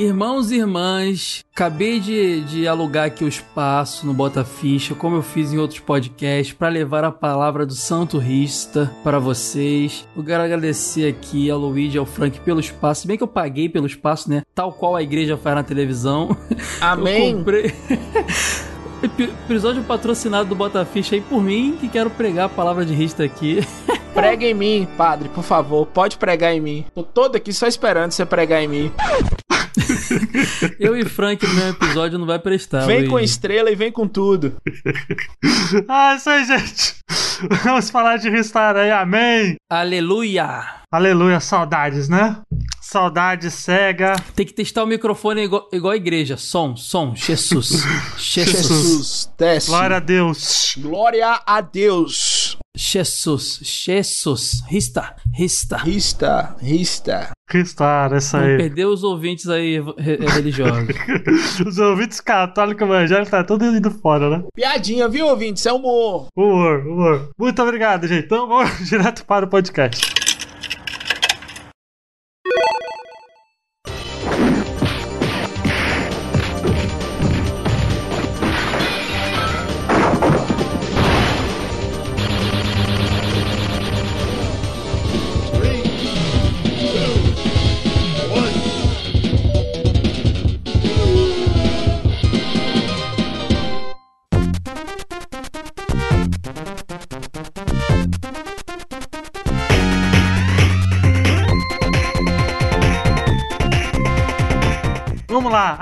Irmãos e irmãs, acabei de, de alugar aqui o espaço no Bota Ficha, como eu fiz em outros podcasts, para levar a palavra do Santo Rista para vocês. Eu quero agradecer aqui ao Luigi e ao Frank pelo espaço, se bem que eu paguei pelo espaço, né? Tal qual a igreja faz na televisão. Amém. Eu comprei. Episódio patrocinado do Bota Ficha aí por mim, que quero pregar a palavra de Rista aqui. Prega em mim, padre, por favor. Pode pregar em mim. Tô todo aqui só esperando você pregar em mim. Eu e Frank no mesmo episódio não vai prestar. Vem com estrela e vem com tudo. Ah, isso aí, gente. Vamos falar de Ristar aí, amém. Aleluia! Aleluia, saudades, né? Saudades, cega. Tem que testar o microfone igual, igual a igreja. Som, som, Jesus. Jesus. Jesus, desce. Glória a Deus. Glória a Deus. Jesus. Jesus. Rista. Rista. Rista, rista. Ristar, essa aí. perdeu os ouvintes aí re- religiosos. Os ouvintes católicos evangélicos tá tudo indo fora, né? Piadinha, viu, ouvintes? É humor. Humor, humor. Muito obrigado, gente. Então vamos direto para o podcast.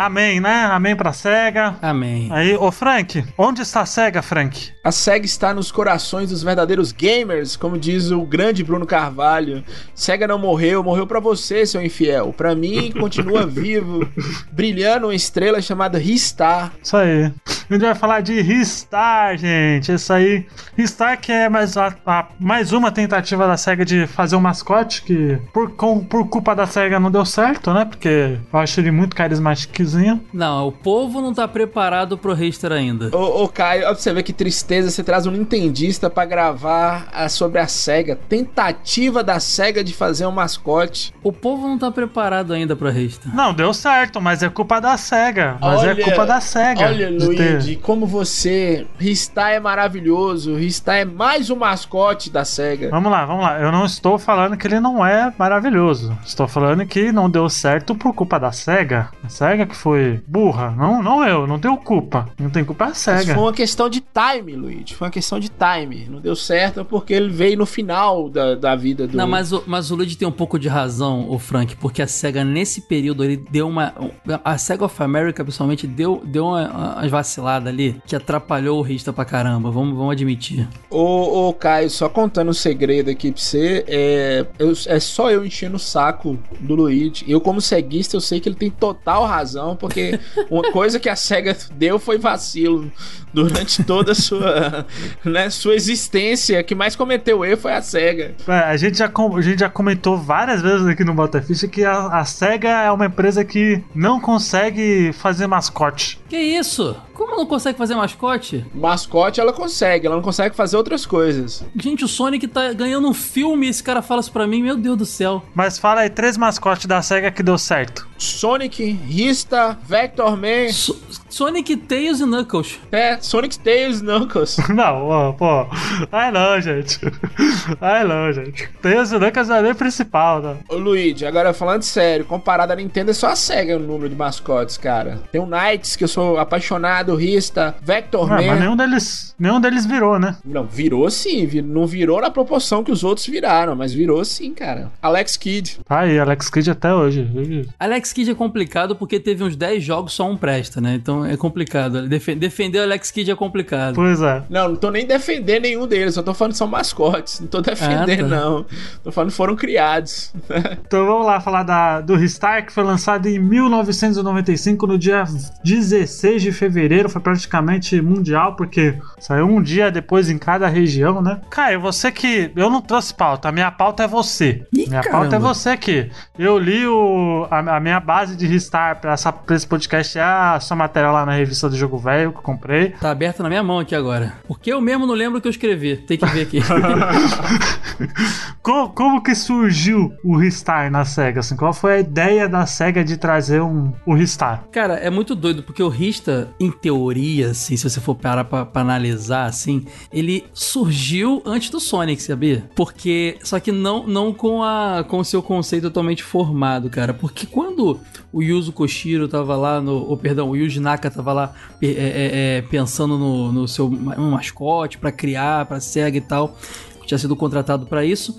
Amém, né? Amém pra cega. Amém. Aí, ô Frank, onde está a cega, Frank? A SEGA está nos corações dos verdadeiros gamers, como diz o grande Bruno Carvalho. SEGA não morreu, morreu pra você, seu infiel. Pra mim, continua vivo, brilhando uma estrela chamada Ristar. Isso aí. A gente vai falar de Ristar, gente. Isso aí. Ristar que é mais, a- a- mais uma tentativa da SEGA de fazer um mascote que, por, com- por culpa da SEGA, não deu certo, né? Porque eu acho ele muito Não, o povo não tá preparado pro Richter ainda. Ô, ô Caio, pra você ver que tristeza, você traz um nintendista pra gravar ah, sobre a SEGA. Tentativa da SEGA de fazer um mascote. O povo não tá preparado ainda pro Richter. Não, deu certo, mas é culpa da SEGA. Mas é Olha- culpa da SEGA. Olha, Luigi, como você. Ristar é maravilhoso. Ristar é mais um mascote da SEGA. Vamos lá, vamos lá. Eu não estou falando que ele não é maravilhoso. Estou falando que não deu certo por culpa da SEGA. A SEGA que foi burra. Não, não eu, não tenho culpa. Não tem culpa a Mas SEGA. foi uma questão de time, Luigi. Foi uma questão de time. Não deu certo porque ele veio no final da, da vida do. Não, mas o, mas o Luigi tem um pouco de razão, o Frank, porque a SEGA nesse período ele deu uma. A SEGA of America, pessoalmente, deu, deu uma, umas vaciladas ali que atrapalhou o Rista pra caramba. Vamos, vamos admitir. Ô, ô, Caio, só contando um segredo aqui pra você, é, eu- é só eu enchendo o saco do Luigi. Eu, como ceguista, eu sei que ele tem total razão, porque uma coisa que a SEGA deu foi vacilo durante toda a sua, né, sua existência. Que mais cometeu erro foi a SEGA. É, a, gente já, com- a gente já comentou várias vezes aqui no Bota Ficha que a, a SEGA é uma empresa que não consegue fazer mascote. Que isso? Como não consegue fazer mascote? Mascote ela consegue, ela não consegue fazer outras coisas. Gente, o Sonic tá ganhando um filme e esse cara fala isso pra mim, meu Deus do céu. Mas fala aí três mascotes da SEGA que deu certo. Sonic, Rista, Vector Man, So- Sonic, Tails e Knuckles. é, Sonic Tails, Knuckles. Não, ó, pô. Ai não, gente. Ai não, gente. Tem os Lucas é nem principal, né? Ô Luigi, agora falando sério, comparado à Nintendo, é só a SEGA o número de mascotes, cara. Tem o Knights, que eu sou apaixonado, Rista, Vector Ah, Man. mas nenhum deles, nenhum deles virou, né? Não, virou sim, vi- não virou na proporção que os outros viraram, mas virou sim, cara. Alex Kidd. Tá aí, Alex Kidd até hoje. Alex Kidd é complicado porque teve uns 10 jogos, só um presta, né? Então é complicado. Defe- defender o Alex Kidd é complicado. Pois é. Não, não tô nem defendendo nenhum deles, só tô falando que são mascotes. Não tô defendendo, Ah, tá. não. Tô falando que foram criados. Então vamos lá falar da, do Ristar, que foi lançado em 1995, no dia 16 de fevereiro foi praticamente mundial, porque saiu um dia depois em cada região, né? Caio, você que. Eu não trouxe pauta, a minha pauta é você. Ih, minha caramba. pauta é você aqui. Eu li o, a, a minha base de Ristar pra, essa, pra esse podcast, é a sua matéria lá na revista do Jogo Velho que eu comprei. Tá aberto na minha mão aqui agora. Porque eu mesmo não lembro o que eu escrevi. Tem que ver aqui. como, como que surgiu o Ristar na SEGA? Assim, qual foi a ideia da SEGA de trazer um, o Ristar? Cara, é muito doido, porque o Rista, em teoria, assim, se você for parar pra, pra analisar, assim, ele surgiu antes do Sonic, sabia? Porque, só que não, não com, a, com o seu conceito totalmente formado, cara. Porque quando o Yuzo Koshiro tava lá no... Ou, perdão, o Yuji Naka tava lá é, é, é, pensando no, no seu um mascote pra criar, pra SEGA e tal, tinha sido contratado pra isso...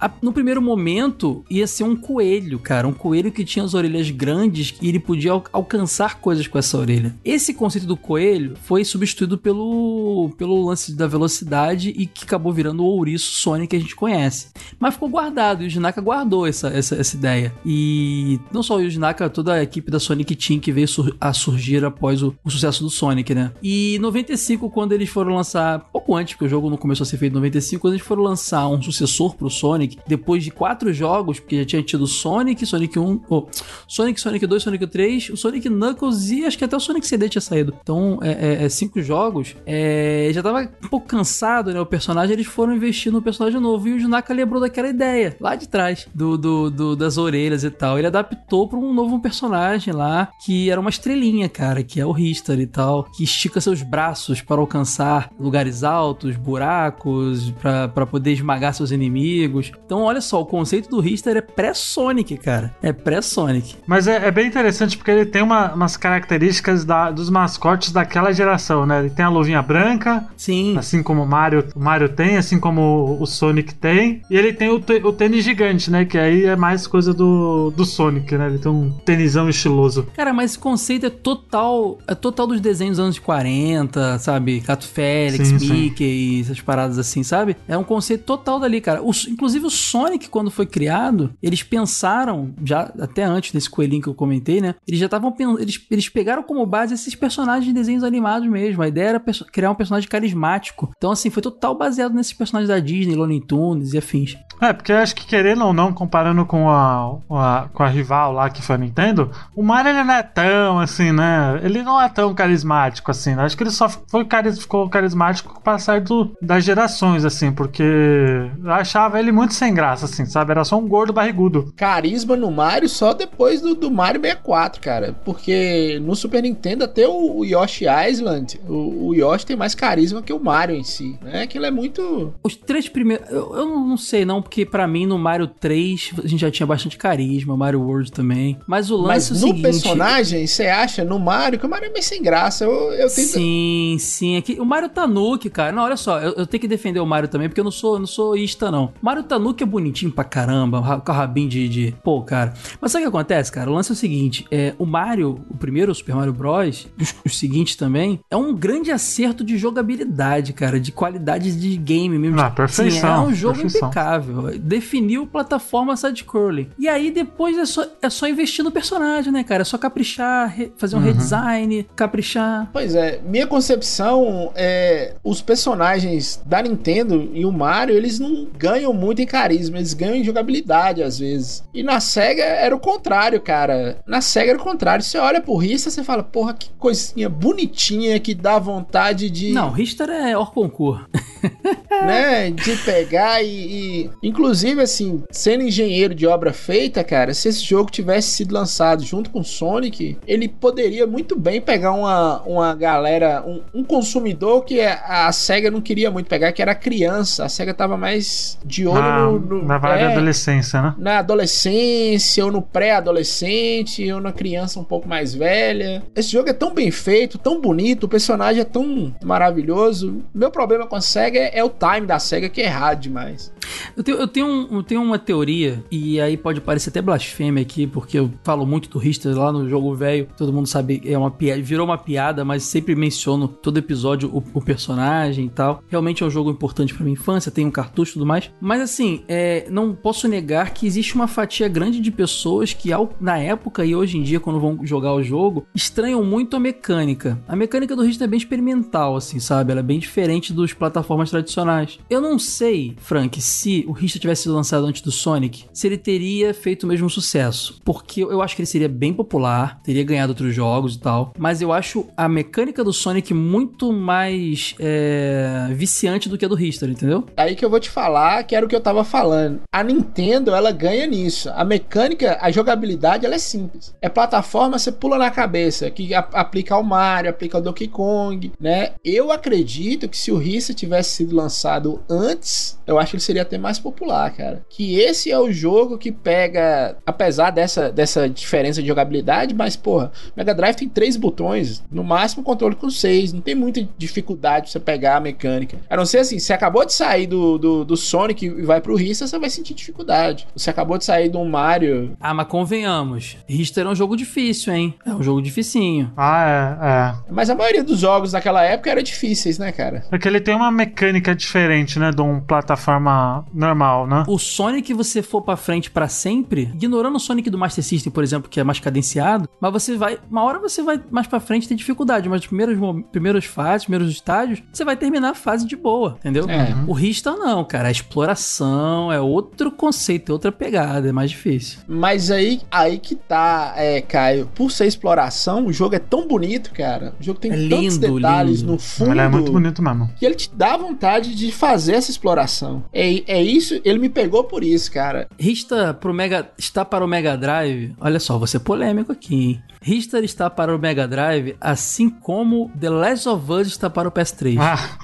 A- no primeiro momento ia ser um coelho, cara. Um coelho que tinha as orelhas grandes e ele podia al- alcançar coisas com essa orelha. Esse conceito do coelho foi substituído pelo, pelo lance da velocidade e que acabou virando o ouriço Sonic que a gente conhece. Mas ficou guardado, e o Jinaka guardou essa, essa, essa ideia. E não só o Yuji Naka, toda a equipe da Sonic Team que veio sur- a surgir após o, o sucesso do Sonic, né? E em 95, quando eles foram lançar, pouco antes, porque o jogo não começou a ser feito em 95, quando eles foram lançar um sucessor pro Sonic, depois de quatro jogos, porque já tinha tido Sonic, Sonic 1, oh, Sonic, Sonic 2, Sonic 3, o Sonic Knuckles e acho que até o Sonic CD tinha saído. Então, é, é- é cinco jogos. É, já tava um pouco cansado, né? O personagem, eles foram investir no personagem novo. E o Junaka lembrou daquela ideia, lá de trás, do, do- do- das orelhas e tal. Ele adaptou pra um novo personagem lá, que era uma estrelinha, cara, que é o Ristar e tal, que estica seus braços para alcançar lugares altos, buracos, pra poder esmagar seus inimigos. Então, olha só, o conceito do Ristar é pré-Sonic, cara. É pré-Sonic. Mas é, é bem interessante porque ele tem uma- umas características da- dos mascotes daquela geração, né? Ele tem a luvinha branca, Sim. assim como o Mario, o Mario tem, assim como o Sonic tem. E ele tem o, o tênis gigante, né? Que aí é mais coisa do, do Sonic, né? Ele tem um tênisão estiloso. Cara, mas esse conceito é total. É total dos desenhos dos anos 40, sabe? Cato Félix, Sim, sim. Mickey, essas paradas assim, sabe? É um conceito total dali, cara. O- inclusive o Sonic, quando foi criado, eles pensaram, já até antes desse coelhinho que eu comentei, né? Eles já estavam. Eles, eles pegaram como base esses personagens de desenhos animados mesmo. A ideia era criar um personagem carismático. Então, assim, foi total baseado nesses personagens da Disney, Looney Tunes e afins. É, porque eu acho que querendo ou não, comparando com a, a- com a rival lá que foi a Nintendo, o Mario ele não é tão assim, né? Ele não é tão carismático assim. né? Acho que ele só foi, ficou carismático com o passar do, das gerações, assim, porque eu achava ele muito sem graça, assim, sabe? Era só um gordo barrigudo. Carisma no Mario só depois do, do Mario 64, cara. Porque no Super Nintendo, até o, o Yoshi Island, o, o Yoshi tem mais carisma que o Mario em si. Né? Aquilo é muito. Os três primeiros. Eu, eu não sei, não, porque pra mim no Mario 3 a gente já tinha bastante carisma, Mario World também. Mas o lance Mas é o no seguinte. personagem, você acha no Mario que o Mario é meio sem graça. Eu, eu tento. Sim, sim. Aqui, o Mario Tanuki, cara. Não, olha só, eu, eu tenho que defender o Mario também, porque eu não sou, eu não sou ista, não. Mario Tanuki é bonitinho pra caramba, ra- com a rabinho de, de. Pô, cara. Mas sabe o que acontece, cara? O lance é o seguinte: é, o Mario, o primeiro, o Super Mario Bros., os, os seguintes também, é um grande acerto de jogabilidade, cara, de qualidade de game mesmo. Ah, Sim, perfeição, é um jogo perfeição. impecável. Definiu plataforma side-scrolling. E aí depois é só, é só investir no personagem, né, cara? É só caprichar, re- fazer um Uhum. redesign, caprichar. Pois é, minha concepção é os personagens da Nintendo e o Mario, eles não ganham muito em carisma, eles ganham em jogabilidade às vezes. E na SEGA era o contrário, cara. Na SEGA era o contrário. Você olha pro Rista, você fala, porra, que coisinha bonitinha que dá vontade de, Não, Richter é Orconcourt. né, de pegar e, e- inclusive assim, sendo engenheiro de obra feita, cara, se esse jogo tivesse sido lançado junto com o Sonic, ele poderia muito bem pegar uma, uma galera, um, um consumidor que a, a SEGA não queria muito pegar, que era criança. A SEGA tava mais de olho Na, no, na vaga é, da adolescência, né? na adolescência, ou no pré-adolescente, ou na criança um pouco mais velha. Esse jogo é tão bem feito, tão bonito, o personagem é tão maravilhoso. Meu problema com a SEGA é, é o time da SEGA, que é errado demais. Eu tenho, eu, tenho um- eu tenho uma teoria, e aí pode parecer até blasfêmia aqui, porque eu falo muito do Richter lá no jogo velho, todo mundo sabe, é uma piada, virou uma piada, mas sempre menciono todo episódio o, o personagem e tal. Realmente é um jogo importante pra minha infância, tem um cartucho e tudo mais. Mas assim, é, não posso negar que existe uma fatia grande de pessoas que, ao- na época e hoje em dia, quando vão jogar o jogo, estranham muito a mecânica. A mecânica do Richter é bem experimental, assim, sabe? Ela é bem diferente dos plataformas tradicionais. Eu não sei, Frank, se o Richter tivesse sido lançado antes do Sonic, se ele teria feito o mesmo sucesso. Porque eu acho que ele seria bem popular, teria ganhado outros jogos e tal. Mas eu acho a mecânica do Sonic muito mais é, viciante do que a do Richter, entendeu? Aí que eu vou te falar, que era o que eu tava falando. A Nintendo, ela ganha nisso. A mecânica, a jogabilidade, ela é simples. É plataforma, você pula na cabeça, que aplica ao Mario, aplica ao Donkey Kong, né? Eu acredito que se o Rista tivesse sido lançado antes, eu acho que ele seria até mais popular, cara. Que esse é o jogo que pega, apesar dessa, dessa diferença de jogabilidade, mas, porra, Mega Drive tem três botões, no máximo controle com seis, não tem muita dificuldade pra você pegar a mecânica. A não ser assim, você acabou de sair do, do, do Sonic e vai pro Rista, você vai sentir dificuldade. Você acabou de sair do Mario. Ah, mas convenhamos. Richter é um jogo difícil, hein? É um jogo dificinho. Ah, é, é. Mas a maioria dos jogos daquela época eram difíceis, né, cara? Porque ele tem uma mecânica diferente, né? De um plataforma normal, né? O Sonic, você for pra frente pra sempre, ignorando o Sonic do Master System, por exemplo, que é mais cadenciado, mas você vai, uma hora você vai mais pra frente ter dificuldade, mas os primeiros, primeiros fases, primeiros estágios, você vai terminar a fase de boa, entendeu? É. O Rista não, cara, a exploração é outro conceito, é outra pegada, é mais difícil. Mas aí, aí que tá, é, Caio. Por ser exploração, o jogo é tão bonito, cara. O jogo tem É tantos lindo, detalhes lindo. no fundo. Ele é muito bonito mesmo. que ele te dá vontade de fazer essa exploração. É, é isso, ele me pegou por isso, cara. Rista pro Mega, está para o Mega Drive. Olha só, vou ser polêmico aqui, hein? Richter está para o Mega Drive, assim como The Last of Us está para o PS3. Ah,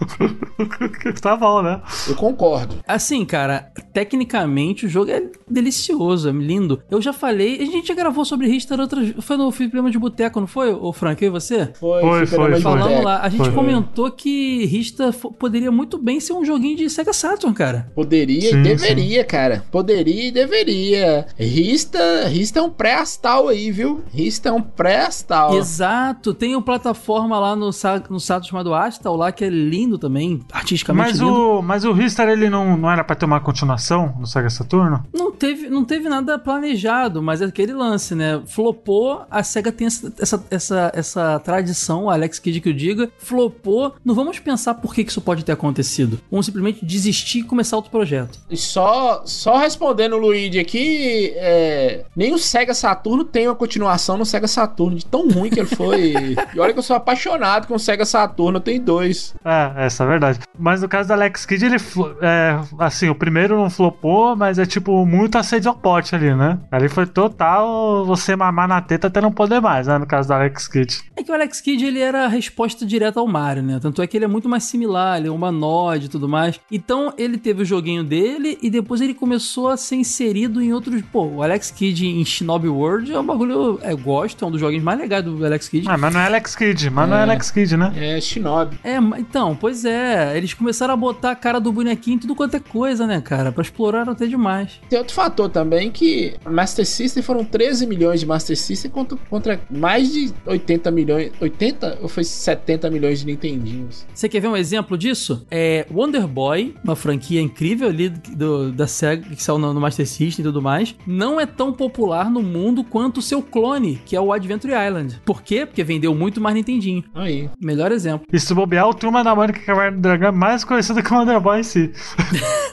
tá bom, né? Eu concordo. Assim, cara, tecnicamente o jogo é delicioso, é lindo. Eu já falei, a gente já gravou sobre Richter outras. Foi no Fliperama de Boteco, não foi, ô Frank? Eu e você? Foi, Foi, foi, foi. Falamos lá, a gente Foi. comentou que fo- poderia muito bem ser um joguinho de Sega Saturn, cara. Poderia Sim, e deveria, cara. Poderia e deveria. Rista, Rista é um pré-astal aí, viu? Rista é um pré-astal. Exato, tem uma plataforma lá no, no Saturn chamado Astal lá que é lindo também, artisticamente Mas lindo. o, mas o Ristar, ele não, não era pra ter uma continuação no Sega Saturno? Não teve, não teve nada planejado, mas é aquele lance, né? Flopou, a SEGA tem essa, essa, essa, essa tradição, o Alex Kidd que o diga, flopou, não vamos pensar por que que isso pode ter acontecido. Vamos simplesmente desistir e começar outro projeto. E só, só respondendo o Luigi aqui, é, nem o Sega Saturno tem uma continuação no Sega Saturno, de tão ruim que ele foi. e olha que eu sou apaixonado com o Sega Saturno, eu tenho dois. É, essa é a verdade. Mas no caso do Alex Kidd, ele. É, assim, o primeiro não flopou, mas é tipo muito assédio ao pote ali, né? Ali foi total você mamar na teta até não poder mais, né? No caso do Alex Kidd. É que o Alex Kidd, ele era a resposta direta ao Mario, né? Tanto é que ele é muito mais similar, ele é humanoide e tudo mais. Então, ele teve o joguinho dele e depois ele começou a ser inserido em outros... Pô, o Alex Kidd em Shinobi World é um bagulho... Eu gosto, é um dos joguinhos mais legais do Alex Kidd. Ah, mas não é Alex Kidd, mas não é É. Alex Kidd, né? É, Shinobi. É, então, pois é. Eles começaram a botar a cara do bonequinho em tudo quanto é coisa, né, cara? Pra explorar até demais. Tem outro fator também que Master System foram 13 milhões de Master System contra, contra mais de 80 milhões. 80 ou foi 70 milhões de Nintendinhos? Você quer ver um exemplo disso? É Wonder Boy, uma franquia incrível ali do- da SEGA, que saiu no, no Master System e tudo mais, não é tão popular no mundo quanto o seu clone, que é o Adventure Island. Por quê? Porque vendeu muito mais Nintendinho. Aí. Melhor exemplo. E se bobear, o Turma da Mônica Caverna do Dragão é mais conhecido que o Wonder Boy em si.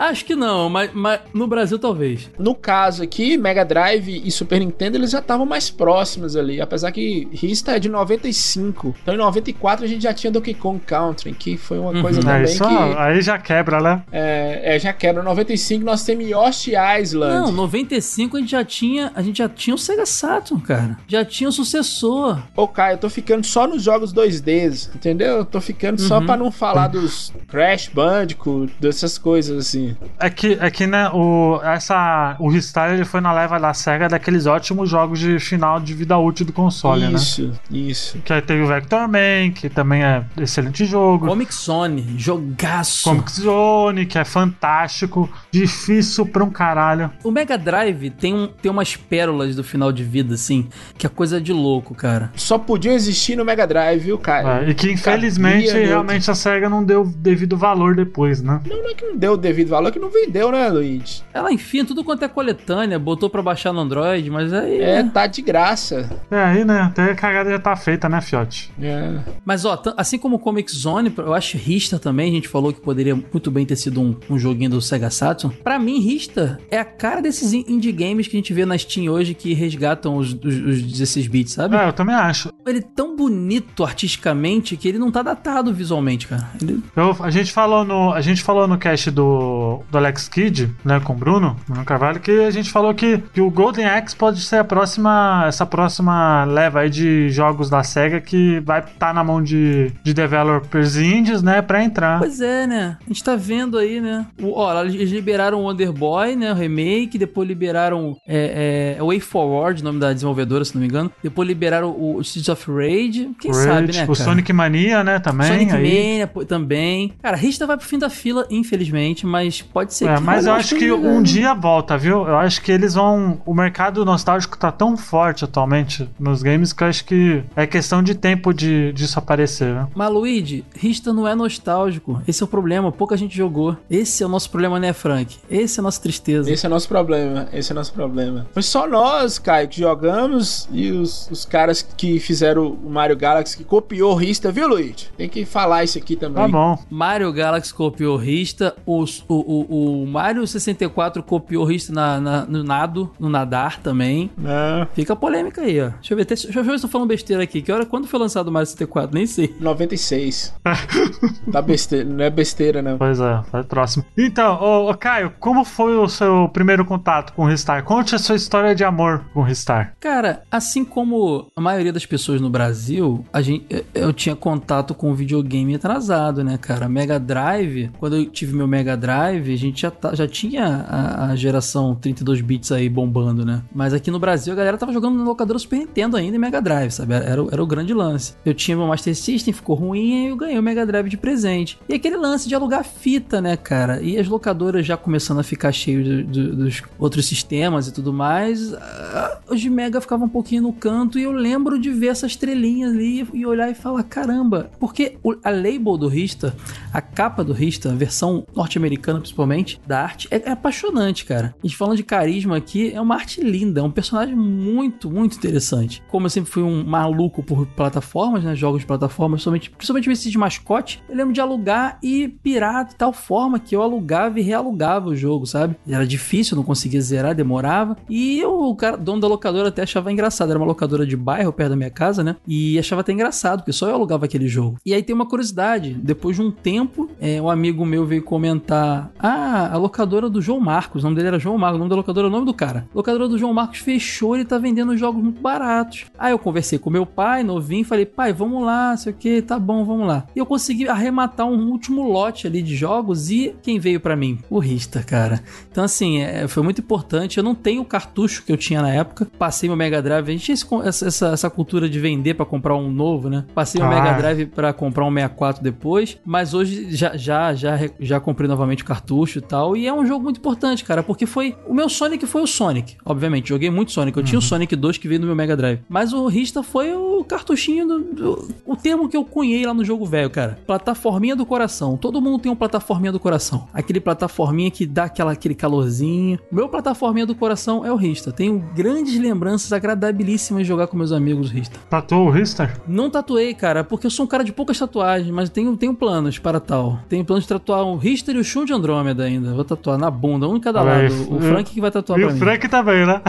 Acho que não, mas, mas no Brasil talvez. No caso aqui, Mega Drive e Super Nintendo, eles já estavam mais próximos ali. Apesar que Rista é de 95. Então em 94 a gente já tinha Donkey Kong Country, que foi uma Uhum. coisa É, também isso que aí já quebra, né? é, é, já quebra. 95 nós temos Yoshi Island. Não, 95 a gente já tinha, a gente já tinha o Sega Saturn, cara. Já tinha o sucessor. Ô, Caio, eu tô ficando só nos jogos 2Ds, entendeu? Eu tô ficando Uhum. só pra não falar dos Crash Bandicoot, dessas coisas assim. É que, é que né, o, essa, o Ristar ele foi na leva da SEGA daqueles ótimos jogos de final de vida útil do console, né? Isso, isso. Que aí teve o Vector Man, que também é excelente jogo. Comic Zone, jogaço. Comic Zone, que é fantástico, difícil pra um caralho. O Mega Drive tem, um, tem umas pérolas do final de vida, assim, que é coisa de louco, cara. Só podiam existir no Mega Drive, viu, cara? É, e que infelizmente Cabia, realmente a SEGA não deu devido valor depois, né? Não, não é que não deu o devido valor, é que não vendeu, né, Luigi? Ela enfia tudo quanto é coletânea, botou pra baixar no Android, mas aí. É, tá de graça. É, aí, né? Até a cagada já tá feita, né, Fiote? É. Mas ó, assim como o Comic Zone, eu acho Rista também, a gente falou que poderia muito bem ter sido um, um joguinho do Sega Saturn. Pra mim, Rista é a cara desses in- indie games que a gente vê na Steam hoje que resgatam os, os, os 16 bits, sabe? É, eu também acho. Ele é tão bonito artisticamente que ele não tá datado visualmente, cara. Ele- Eu, a, gente falou no, a gente falou no cast do, do Alex Kidd, né, com o Bruno, Bruno Carvalho, que a gente falou que, que o Golden Axe pode ser a próxima, essa próxima leva aí de jogos da SEGA que vai estar na mão de, de developers indies, né, pra entrar. Pois é, né? A gente tá vendo aí, né? O, ó, eles liberaram o Wonder Boy, né? O remake, depois liberaram é, é, Way Forward, o nome da desenvolvedora, se não me engano. Depois liberaram o, o Streets of Rage. Quem Rage, sabe, né, o cara? Sonic Mania, né, também. Sonic aí. Mania também. Cara, Rista vai pro fim da fila, infelizmente, mas pode ser É, que. mas eu acho que um legais. dia volta, viu? Eu acho que eles vão. O mercado nostálgico tá tão forte atualmente nos games que eu acho que é questão de tempo de, disso aparecer, né? Mas, Luigi, Rista não é nostálgico. Esse é o problema. Pouca gente jogou. Esse é o nosso problema, né, Frank? Esse é a nossa tristeza. Esse é nosso problema, esse é nosso problema. Foi só nós, Caio, que jogamos e os, os caras que fizeram o Mario Galaxy, que copiou o Rista, viu, Luigi? Tem que falar isso aqui também. Tá bom. Mario Galaxy copiou Rista, o, o, o, o Mario 64 copiou Rista na, na- no nado, no nadar também. Não, Fica a polêmica aí, ó. Deixa eu ver, deixa eu ver se eu tô falando besteira aqui. Que hora, quando foi lançado o Mario 64? Nem sei. 96. tá besteira, não é besteira, não. Pois é, vai próximo. Então, ô, ô, Caio, como foi o seu primeiro contato com o Ristar? Conte a sua história de amor com o Ristar. Cara, assim como a maioria das pessoas no Brasil, a gente, eu- eu tinha contato com o videogame atrasado, né, cara? Mega Drive, quando eu tive meu Mega Drive, a gente já, tá- já tinha a, a geração 32 bits aí bombando, né? Mas aqui no Brasil a galera tava jogando no locadora Super Nintendo ainda e Mega Drive, sabe? Era, era, o- grande lance. Eu tinha meu Master System, ficou ruim, e eu ganhei o Mega Drive de presente. E aquele lance de alugar fita, né, cara? E as locadoras já começando a ficar cheias do- do- dos outros sistemas e tudo mais, ah, os de Mega ficavam um pouquinho no canto e eu lembro de ver essa estrelinha ali e olhar e falar, caramba, porque a label do Rista, a capa do Rista, a versão norte-americana principalmente, da arte, é, é apaixonante, cara. A gente falando de carisma aqui, é uma arte linda, é um personagem muito, muito interessante. Como eu sempre fui um maluco por plataformas, né, jogos de plataformas, principalmente, principalmente esses de mascote, eu lembro de alugar e pirar de tal forma que eu alugava e realugava o jogo, sabe? Era difícil, não conseguia zerar, demorava. E eu, o cara, dono da locadora até achava engraçado. Era uma locadora de bairro perto da minha casa, né? E achava até engraçado, porque só eu alugava aquele jogo. E aí tem uma curiosidade: depois de um tempo, é, um amigo meu veio comentar: Ah, a locadora do João Marcos, o nome dele era João Marcos, o nome da locadora é o nome do cara. A locadora do João Marcos fechou, ele tá vendendo jogos muito baratos. Aí eu conversei com meu pai, novinho, falei: Pai, vamos lá, sei o que, tá bom, vamos lá. E eu consegui arrematar um último lote ali de jogos e quem veio pra mim? O Rista, cara. Então, assim, é, foi muito importante. Eu não tenho o cartucho que eu tinha na época. Passei meu Mega Drive. A gente tinha esse essa, essa, cultura de vender pra comprar um novo, né? Passei o Ah. Mega Drive pra comprar um 64 depois. Mas hoje já, já, já, já comprei novamente o cartucho e tal. E é um jogo muito importante, cara. Porque foi. O meu Sonic foi o Sonic. Obviamente, joguei muito Sonic. Eu tinha o Sonic 2 que veio no meu Mega Drive. Mas o Rista foi o cartuchinho do. do- o termo que eu cunhei lá no jogo velho, cara. Plataforminha do coração. Todo mundo tem um plataforminha do coração. Aquele plataforminha que dá aquela, aquele calorzinho. O meu plataforminha do coração é o Rista. Tenho grandes lembranças agradabilíssimas de jogar com meus amigos Rista. Tatuou o Ristar? Não tatuei, cara, porque eu sou um cara de poucas tatuagens, mas tenho, tenho planos para tal. Tenho planos de tatuar o Richter e o Shun de Andrômeda ainda. Vou tatuar na bunda, um em cada Olha lado. O eu- Frank que vai tatuar E pra o mim. Frank também, né?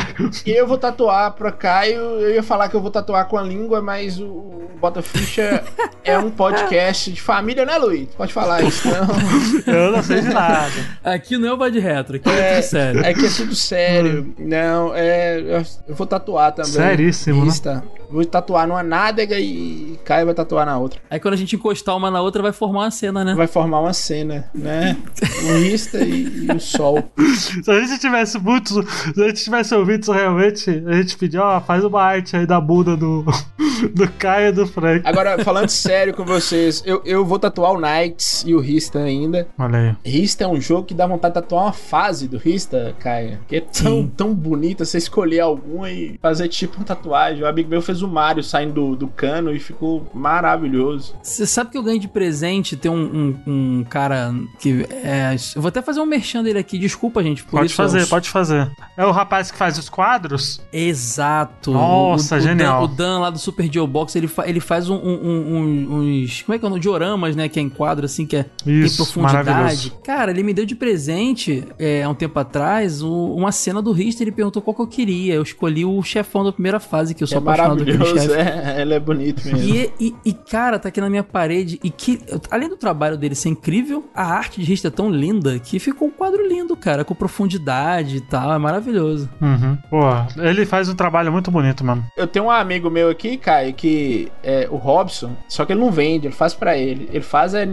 E eu vou tatuar pra Caio, eu ia falar que eu vou tatuar com a língua, mas o, o Bota Ficha é um podcast de família, né, Luiz? Pode falar isso, não. Eu não sei de nada. Aqui não é o Bad Retro, aqui é, tudo sério. É que é tudo sério. Não, é. Eu vou tatuar também. Seríssimo, né? Vou tatuar numa nádega e Caio vai tatuar na outra. Aí quando a gente encostar uma na outra, vai formar uma cena, né? Vai formar uma cena, né? O Rista e, e o Sol. Se a gente tivesse muito. Se a gente tivesse ouvido isso realmente, a gente pediu, ó, faz uma arte aí da bunda do, do Caio e do Frank. Agora, falando sério com vocês, eu, eu vou tatuar o Knights e o Rista ainda. Olha aí. Rista é um jogo que dá vontade de tatuar uma fase do Rista, Caio. Que é tão, tão bonita você escolher alguma e fazer tipo uma tatuagem. O amigo meu fez o Mario saindo do, do cano e ficou maravilhoso. Você sabe que eu ganhei de presente tem um, um, um cara que é. Eu vou até fazer um merchan dele aqui, desculpa, gente. Por Pode isso fazer, é o- pode fazer. É o rapaz que faz os quadros? Exato. Nossa, o, o genial. Dan, o Dan lá do Super Geobox, ele, fa- ele faz um, um- um- uns. Como é que é? Um dioramas, né? Que é em quadro, assim, que é. tem Isso, profundidade. maravilhoso. Cara, ele me deu de presente, é, há um tempo atrás, o- uma cena do Richter. Ele perguntou qual que eu queria. Eu escolhi o chefão da primeira fase, que eu sou é apaixonado maravilhoso, é, ele é bonito mesmo. E, e- e, cara, tá aqui na minha parede. E que, além do trabalho dele ser incrível, a arte de Richter é tão linda que ficou um quadro lindo, cara, com profundidade e tal. É maravilhoso. Uhum. Pô, ele faz um trabalho muito bonito mesmo. Eu tenho um amigo meu aqui, Caio, que é o Robson, só que ele não vende, ele faz pra ele. Ele faz é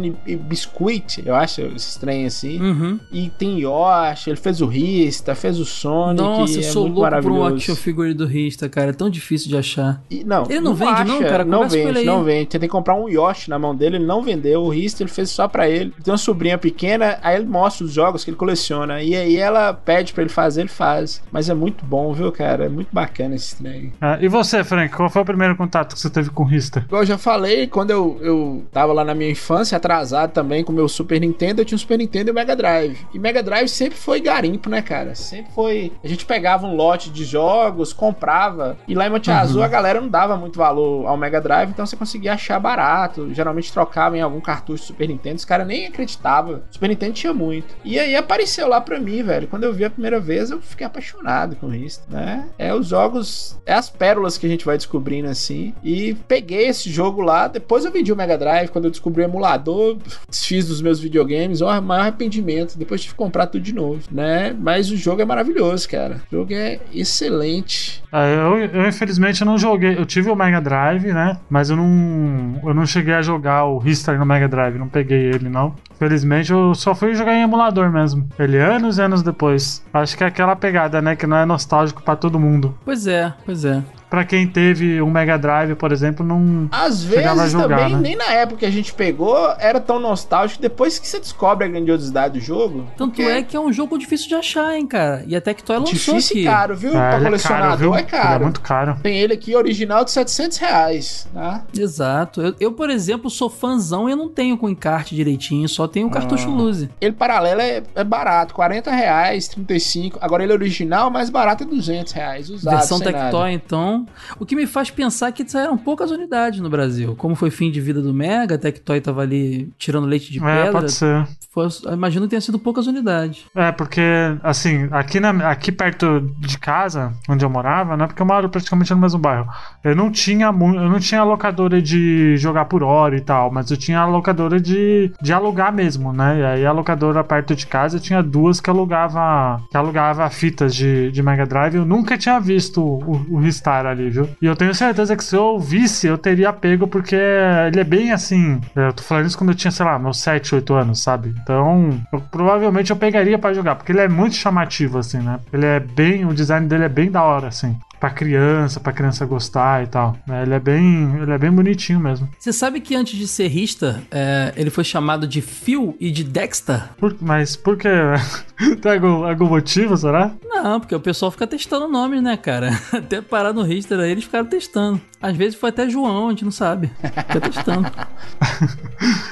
biscuit, eu acho, esse trem assim. Uhum. E tem Yoshi, ele fez o Rista, fez o Sonic. Nossa, eu é sou muito louco por um maravilhoso. action figure do Rista, cara. É tão difícil de achar. E, não, Ele não vende, não, cara? Não vende, não vende. Você tem que comprar um Yoshi na mão dele, ele não vendeu. O Rista ele fez só pra ele. Ele tem uma sobrinha pequena, aí ele mostra os jogos que ele coleciona. E aí ela pede pra ele fazer, ele faz. Mas é muito bom, viu, cara? É muito bacana esse trem. É, e você, Frank, qual foi o primeiro contato que você teve com o Rista? Eu já falei, quando eu, eu tava lá na minha infância, atrasado também com o meu Super Nintendo, eu tinha um Super Nintendo e o Mega Drive. E Mega Drive sempre foi garimpo, né, cara? Sempre foi. A gente pegava um lote de jogos, comprava. E lá em Monte Azul a galera não dava muito valor ao Mega Drive, então você conseguia achar barato. Geralmente trocava em algum cartucho Super Nintendo, os caras nem acreditavam. Super Nintendo tinha muito. E aí apareceu lá pra mim, velho. Quando eu vi a primeira vez, eu fiquei apaixonado com isso, né? É os jogos, é as pérolas que a gente vai descobrindo assim. E peguei esse jogo lá. Depois eu vendi o Mega Drive. Quando eu descobri o emulador, desfiz dos meus videogames. Ó, maior arrependimento. Depois tive que comprar tudo de novo, né? Mas o jogo é maravilhoso, cara. O jogo é excelente. É, eu, eu, infelizmente não joguei. Eu tive o Mega Drive, né? Mas eu não, eu não cheguei a jogar o History no Mega Drive. Não peguei ele, não. Felizmente eu só fui jogar em emulador mesmo. Ele anos e anos depois. Acho que é aquela pegada, né? Que não é nostálgico pra todo mundo. Pois é, pois é. Pra quem teve um Mega Drive, por exemplo, não. Às Chegava vezes a jogar, também, né? nem na época que a gente pegou, era tão nostálgico. Depois que você descobre a grandiosidade do jogo. Tanto porque é que é um jogo difícil de achar, hein, cara. E até que Toy lançou difícil aqui. e caro, viu? É, pra ele é caro, colecionador viu? é Ele é caro. muito caro. Tem ele aqui original de 700 reais, tá? Exato. Eu, eu, por exemplo, sou fãzão e eu não tenho com encarte direitinho, só tenho o cartucho Ah. Luzi. Ele paralelo é, é barato, 40 reais, 35. Agora ele original, mais barato é 200 reais, usado, Versão. Tectoy, então. O que me faz pensar que saíram poucas unidades no Brasil. Como foi fim de vida do Mega, a Tectoy tava ali tirando leite de É, pedra. pode ser. Foi, imagino que tenha sido poucas unidades. É, porque, assim, aqui, na, aqui perto de casa, onde eu morava, né? Porque eu moro praticamente no mesmo bairro. Eu não tinha eu não tinha locadora de jogar por hora e tal, mas eu tinha a locadora de, de alugar mesmo, né? E aí a locadora perto de casa eu tinha duas que alugava que alugava fitas de, de Mega Drive. Eu nunca tinha visto o, o Ristar ali, viu? E eu tenho certeza que se eu visse, eu teria pego, porque ele é bem assim. Eu tô falando isso quando eu tinha, sei lá, meus 7, 8 anos, sabe? Então, eu- provavelmente eu pegaria pra jogar, porque ele é muito chamativo, assim, né? Ele é bem. O design dele é bem da hora, assim. Pra criança, pra criança gostar e tal. né? Ele é bem. Ele é bem bonitinho mesmo. Você sabe que antes de ser Rista, é, ele foi chamado de Phil e de Dexter? Por- mas por que? Tem algum, algum motivo, será? Não, porque o pessoal fica testando nomes, né, cara? Até parar no Richter aí, eles ficaram testando. Às vezes foi até João, a gente não sabe. Fica testando.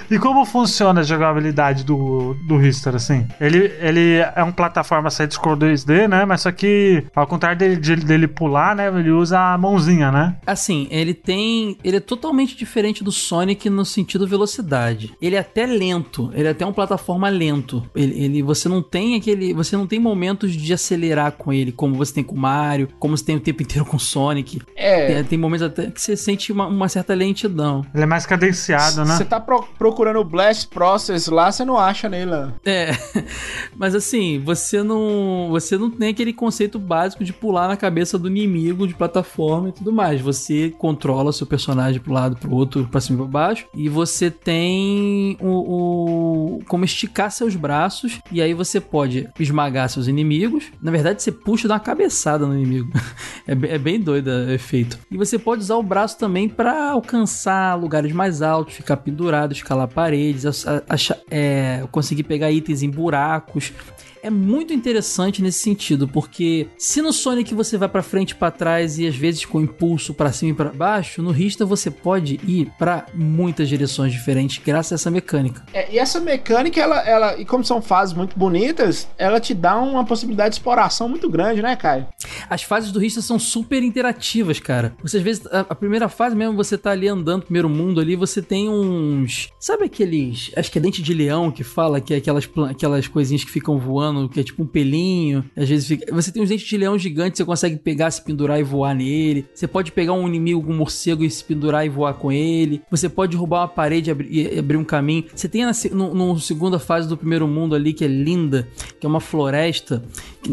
E como funciona a jogabilidade do, do Hister, assim? Ele, ele é uma plataforma side-scroll 2D, né? Mas só que, ao contrário dele, de- dele pular, né? Ele usa a mãozinha, né? Assim, ele tem. Ele é totalmente diferente do Sonic no sentido velocidade. Ele é até lento. Ele é até uma plataforma lento. Ele, ele- você não tem aquele. Você não tem momentos de acelerar com ele, como você tem com o Mario, como você tem o tempo inteiro com o Sonic. É, Tem, tem momentos até que você sente uma, uma certa lentidão. Ele é mais cadenciado, complicado, né? Você tá pro- procurando o Blast Process lá, você não acha nele, né? É, mas assim, você não, você não tem aquele conceito básico de pular na cabeça do inimigo de plataforma e tudo mais. Você controla seu personagem pro lado, pro outro, pra cima e pra baixo, e você tem o, o- como esticar seus braços e aí você pode esmagar seus inimigos. Na verdade, você puxa e dá uma cabeçada no inimigo. é, bem- é bem doido o efeito. E você pode usar o braço também pra alcançar lugares mais altos, ficar pendurado, escalar paredes, a- achar- é, conseguir pegar itens em buracos. É muito interessante nesse sentido, porque se no Sonic você vai pra frente e pra trás e às vezes com impulso pra cima e pra baixo, no Rista você pode ir pra muitas direções diferentes graças a essa mecânica. É, e essa mecânica, ela, ela, e como são fases muito bonitas, ela te dá uma possibilidade de exploração muito grande, né, Caio? As fases do Rista são super interativas, cara. Você às vezes, a, a primeira fase mesmo, você tá ali andando no primeiro mundo ali, você tem uns. Sabe aqueles. Acho que é dente de leão que fala, que é aquelas, aquelas coisinhas que ficam voando, que é tipo um pelinho. Às vezes fica. Você tem uns dentes de leão gigantes, você consegue pegar, se pendurar e voar nele. Você pode pegar um inimigo, um morcego e se pendurar e voar com ele. Você pode derrubar uma parede e abrir, um caminho. Você tem na, segunda fase do primeiro mundo ali, que é linda, que é uma floresta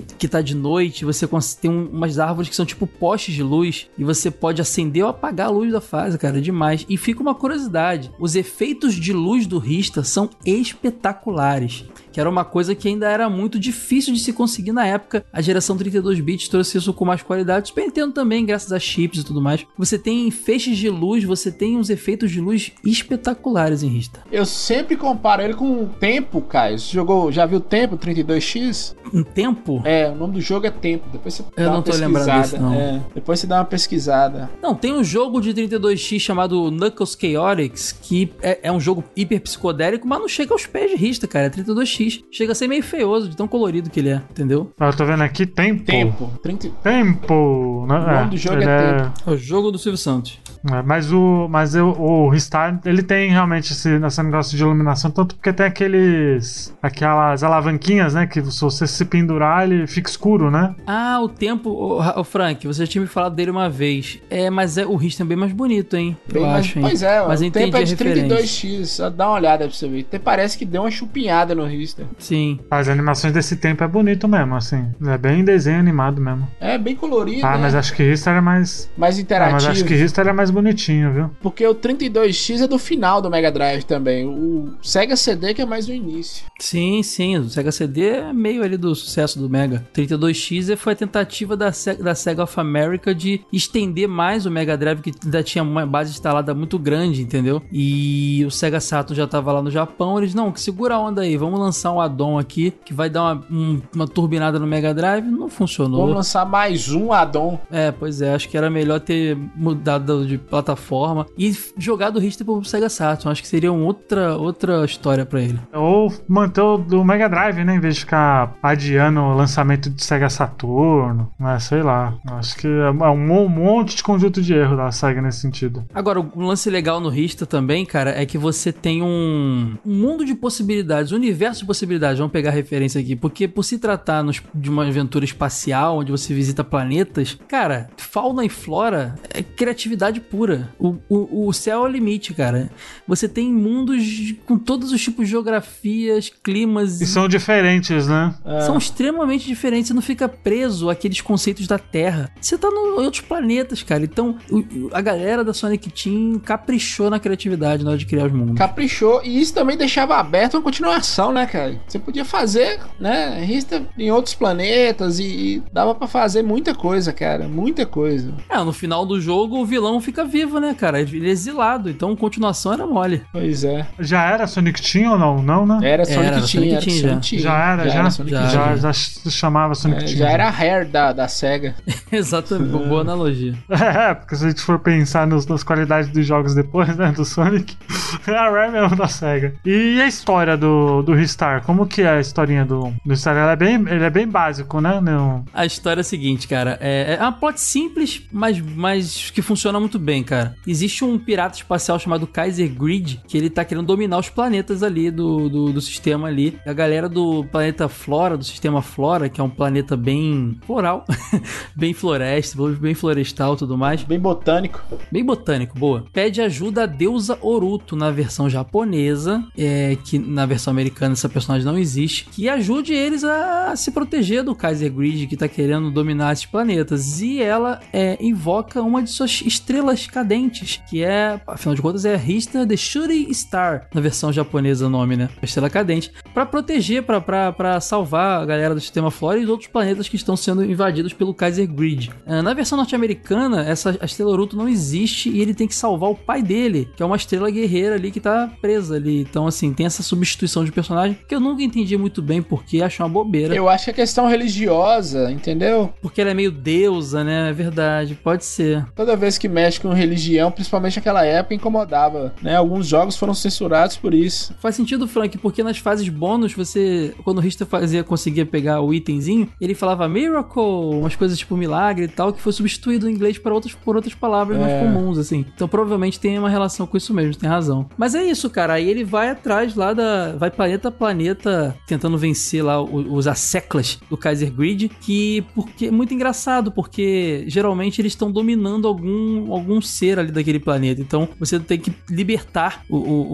que, tá de noite, você tem um- umas árvores que são tipo postes de luz e você pode acender ou apagar a luz da fase, cara, é demais. E fica uma curiosidade, os efeitos de luz do Rista são espetaculares. Que era uma coisa que ainda era muito difícil de se conseguir na época. A geração 32 bits trouxe isso com mais qualidade. Super Nintendo também, graças a chips e tudo mais. Você tem feixes de luz, você tem uns efeitos de luz espetaculares em Rista. Eu sempre comparo ele com o Tempo, Caio. Você jogou, já viu o Tempo 32X? Um tempo? É, o nome do jogo é Tempo. Depois você Eu dá não uma tô disso, não. É, depois você dá uma pesquisada. Não, tem um jogo de 32x chamado Knuckles Chaotix, que é, é um jogo hiper psicodélico, mas não chega aos pés de Rista, cara. É 32x. Chega a ser meio feioso de tão colorido que ele é, entendeu? Eu tô vendo aqui, tempo. Tempo. 30... Tempo. né? O nome do jogo ele é É o jogo do Silvio Santos. É, mas o, mas eu, o Ristar, ele tem realmente esse, esse negócio de iluminação, tanto porque tem aqueles. aquelas alavanquinhas, né? Que se você se pendurar, ele fica escuro, né? Ah, o tempo, Ra- ô, Frank, você já tinha me falado dele uma vez. É, mas é, o Rista é bem mais bonito, hein? Bem eu mais- acho, hein? Pois é, mas o tempo entendi é de a referência. 32x. Só dá uma olhada pra você ver. Até parece que deu uma chupinhada no Rister. Sim. As animações desse tempo é bonito mesmo, assim. É bem desenho animado mesmo. É bem colorido, Ah, né? mas acho que Ristar é mais. mais Ah, interativo. mas acho que Ristar é mais bonitinho, viu? Porque o 32X é do final do Mega Drive também. O Sega CD que é mais do início. Sim, sim. O Sega CD é meio ali do sucesso do Mega. 32X foi a tentativa da, Se- da Sega of America de estender mais o Mega Drive, que ainda tinha uma base instalada muito grande, entendeu? E o Sega Saturn já tava lá no Japão. Eles, não, segura a onda aí, vamos lançar um addon aqui que vai dar uma, um- uma turbinada no Mega Drive. Não funcionou. Vamos lançar mais um addon. É, pois é, acho que era melhor ter mudado de plataforma e jogado o Richter pro Sega Saturn. Acho que seria uma outra, outra história pra ele. Ou manter o do Mega Drive, né? Em vez de ficar adiando o lançamento de Sega Saturno. Né? Sei lá. Acho que é um um monte de conjunto de erro da Sega nesse sentido. Agora, um lance legal no Rista também, cara, é que você tem um, um mundo de possibilidades, um universo de possibilidades. Vamos pegar a referência aqui, porque por se tratar nos- de uma aventura espacial, onde você visita planetas, cara, fauna e flora é criatividade pura. O, o, o céu é o limite, cara. Você tem mundos com todos os tipos de geografias, climas. E são diferentes, né? São extremamente diferentes, você não fica preso àqueles conceitos da Terra. Você tá no, em outros planetas, cara. Então, o- a galera da Sonic Team caprichou na criatividade na hora de criar os mundos. Caprichou. E isso também deixava aberto uma continuação, né, cara? Você podia fazer, né? Rista em outros planetas e, e dava pra fazer muita coisa, cara. Muita coisa. É, no final do jogo o vilão fica vivo, né, cara? Ele é exilado, então continuação era mole. Pois é. Já era Sonic Team ou não? Não, né? Era Sonic Era, Team, Sonic era Team Sonic Team. Já era, já? Sonic já, Team. já, já se chamava Sonic É, Team. já era a Hair da, da SEGA. Exatamente, boa analogia. É, porque se a gente for pensar nos, nas qualidades dos jogos depois, né, do Sonic, é a Rare mesmo da SEGA. E a história do, do Ristar? Como que é a historinha do, do Ristar? Ela é bem, ele é bem básico, né? Não... A história é a seguinte, cara. É, é uma plot simples, mas, mas que funciona muito bem, cara. Existe um pirata espacial chamado Kaiser Grid, que ele tá querendo dominar os planetas ali do, do, do sistema ali. A galera do planeta Flora, do sistema Flora, que é um planeta bem floral, bem floresta, bem florestal e tudo mais. Bem botânico. Bem botânico, boa. Pede ajuda à deusa Oruto na versão japonesa, é, que na versão americana essa personagem não existe, que ajude eles a se proteger do Kaiser Grid que tá querendo dominar esses planetas. E ela é, invoca uma de suas estrelas cadentes, que é, afinal de contas, é a Rista The Shooting Star, na versão japonesa o nome, né? A estrela cadente, para proteger, para salvar a galera do sistema Flora e os outros planetas que estão sendo invadidos pelo Kaiser Grid. Ah, na versão norte-americana, essa a estrela Oruto não existe e ele tem que salvar o pai dele, que é uma estrela guerreira ali que tá presa ali. Então, assim, tem essa substituição de personagem que eu nunca entendi muito bem porque acho uma bobeira. Eu acho que é questão religiosa, entendeu? Porque ela é meio deusa, né? É verdade, pode ser. Toda vez que mexe com religião, principalmente naquela época, incomodava, né? Alguns jogos foram censurados por isso. Faz sentido, Frank, porque nas fases bônus, você, quando o Rista fazia, conseguia pegar o itemzinho, ele falava miracle, umas coisas tipo milagre e tal, que foi substituído em inglês para outras, por outras palavras mais É. comuns, assim. Então provavelmente tem uma relação com isso mesmo, tem razão. Mas é isso, cara. Aí ele vai atrás lá da. Vai planeta a planeta tentando vencer lá os asseclas do Kaiser Grid, que porque é muito engraçado, porque geralmente eles estão dominando algum, algum ser ali daquele planeta. Então você tem que libertar o- o-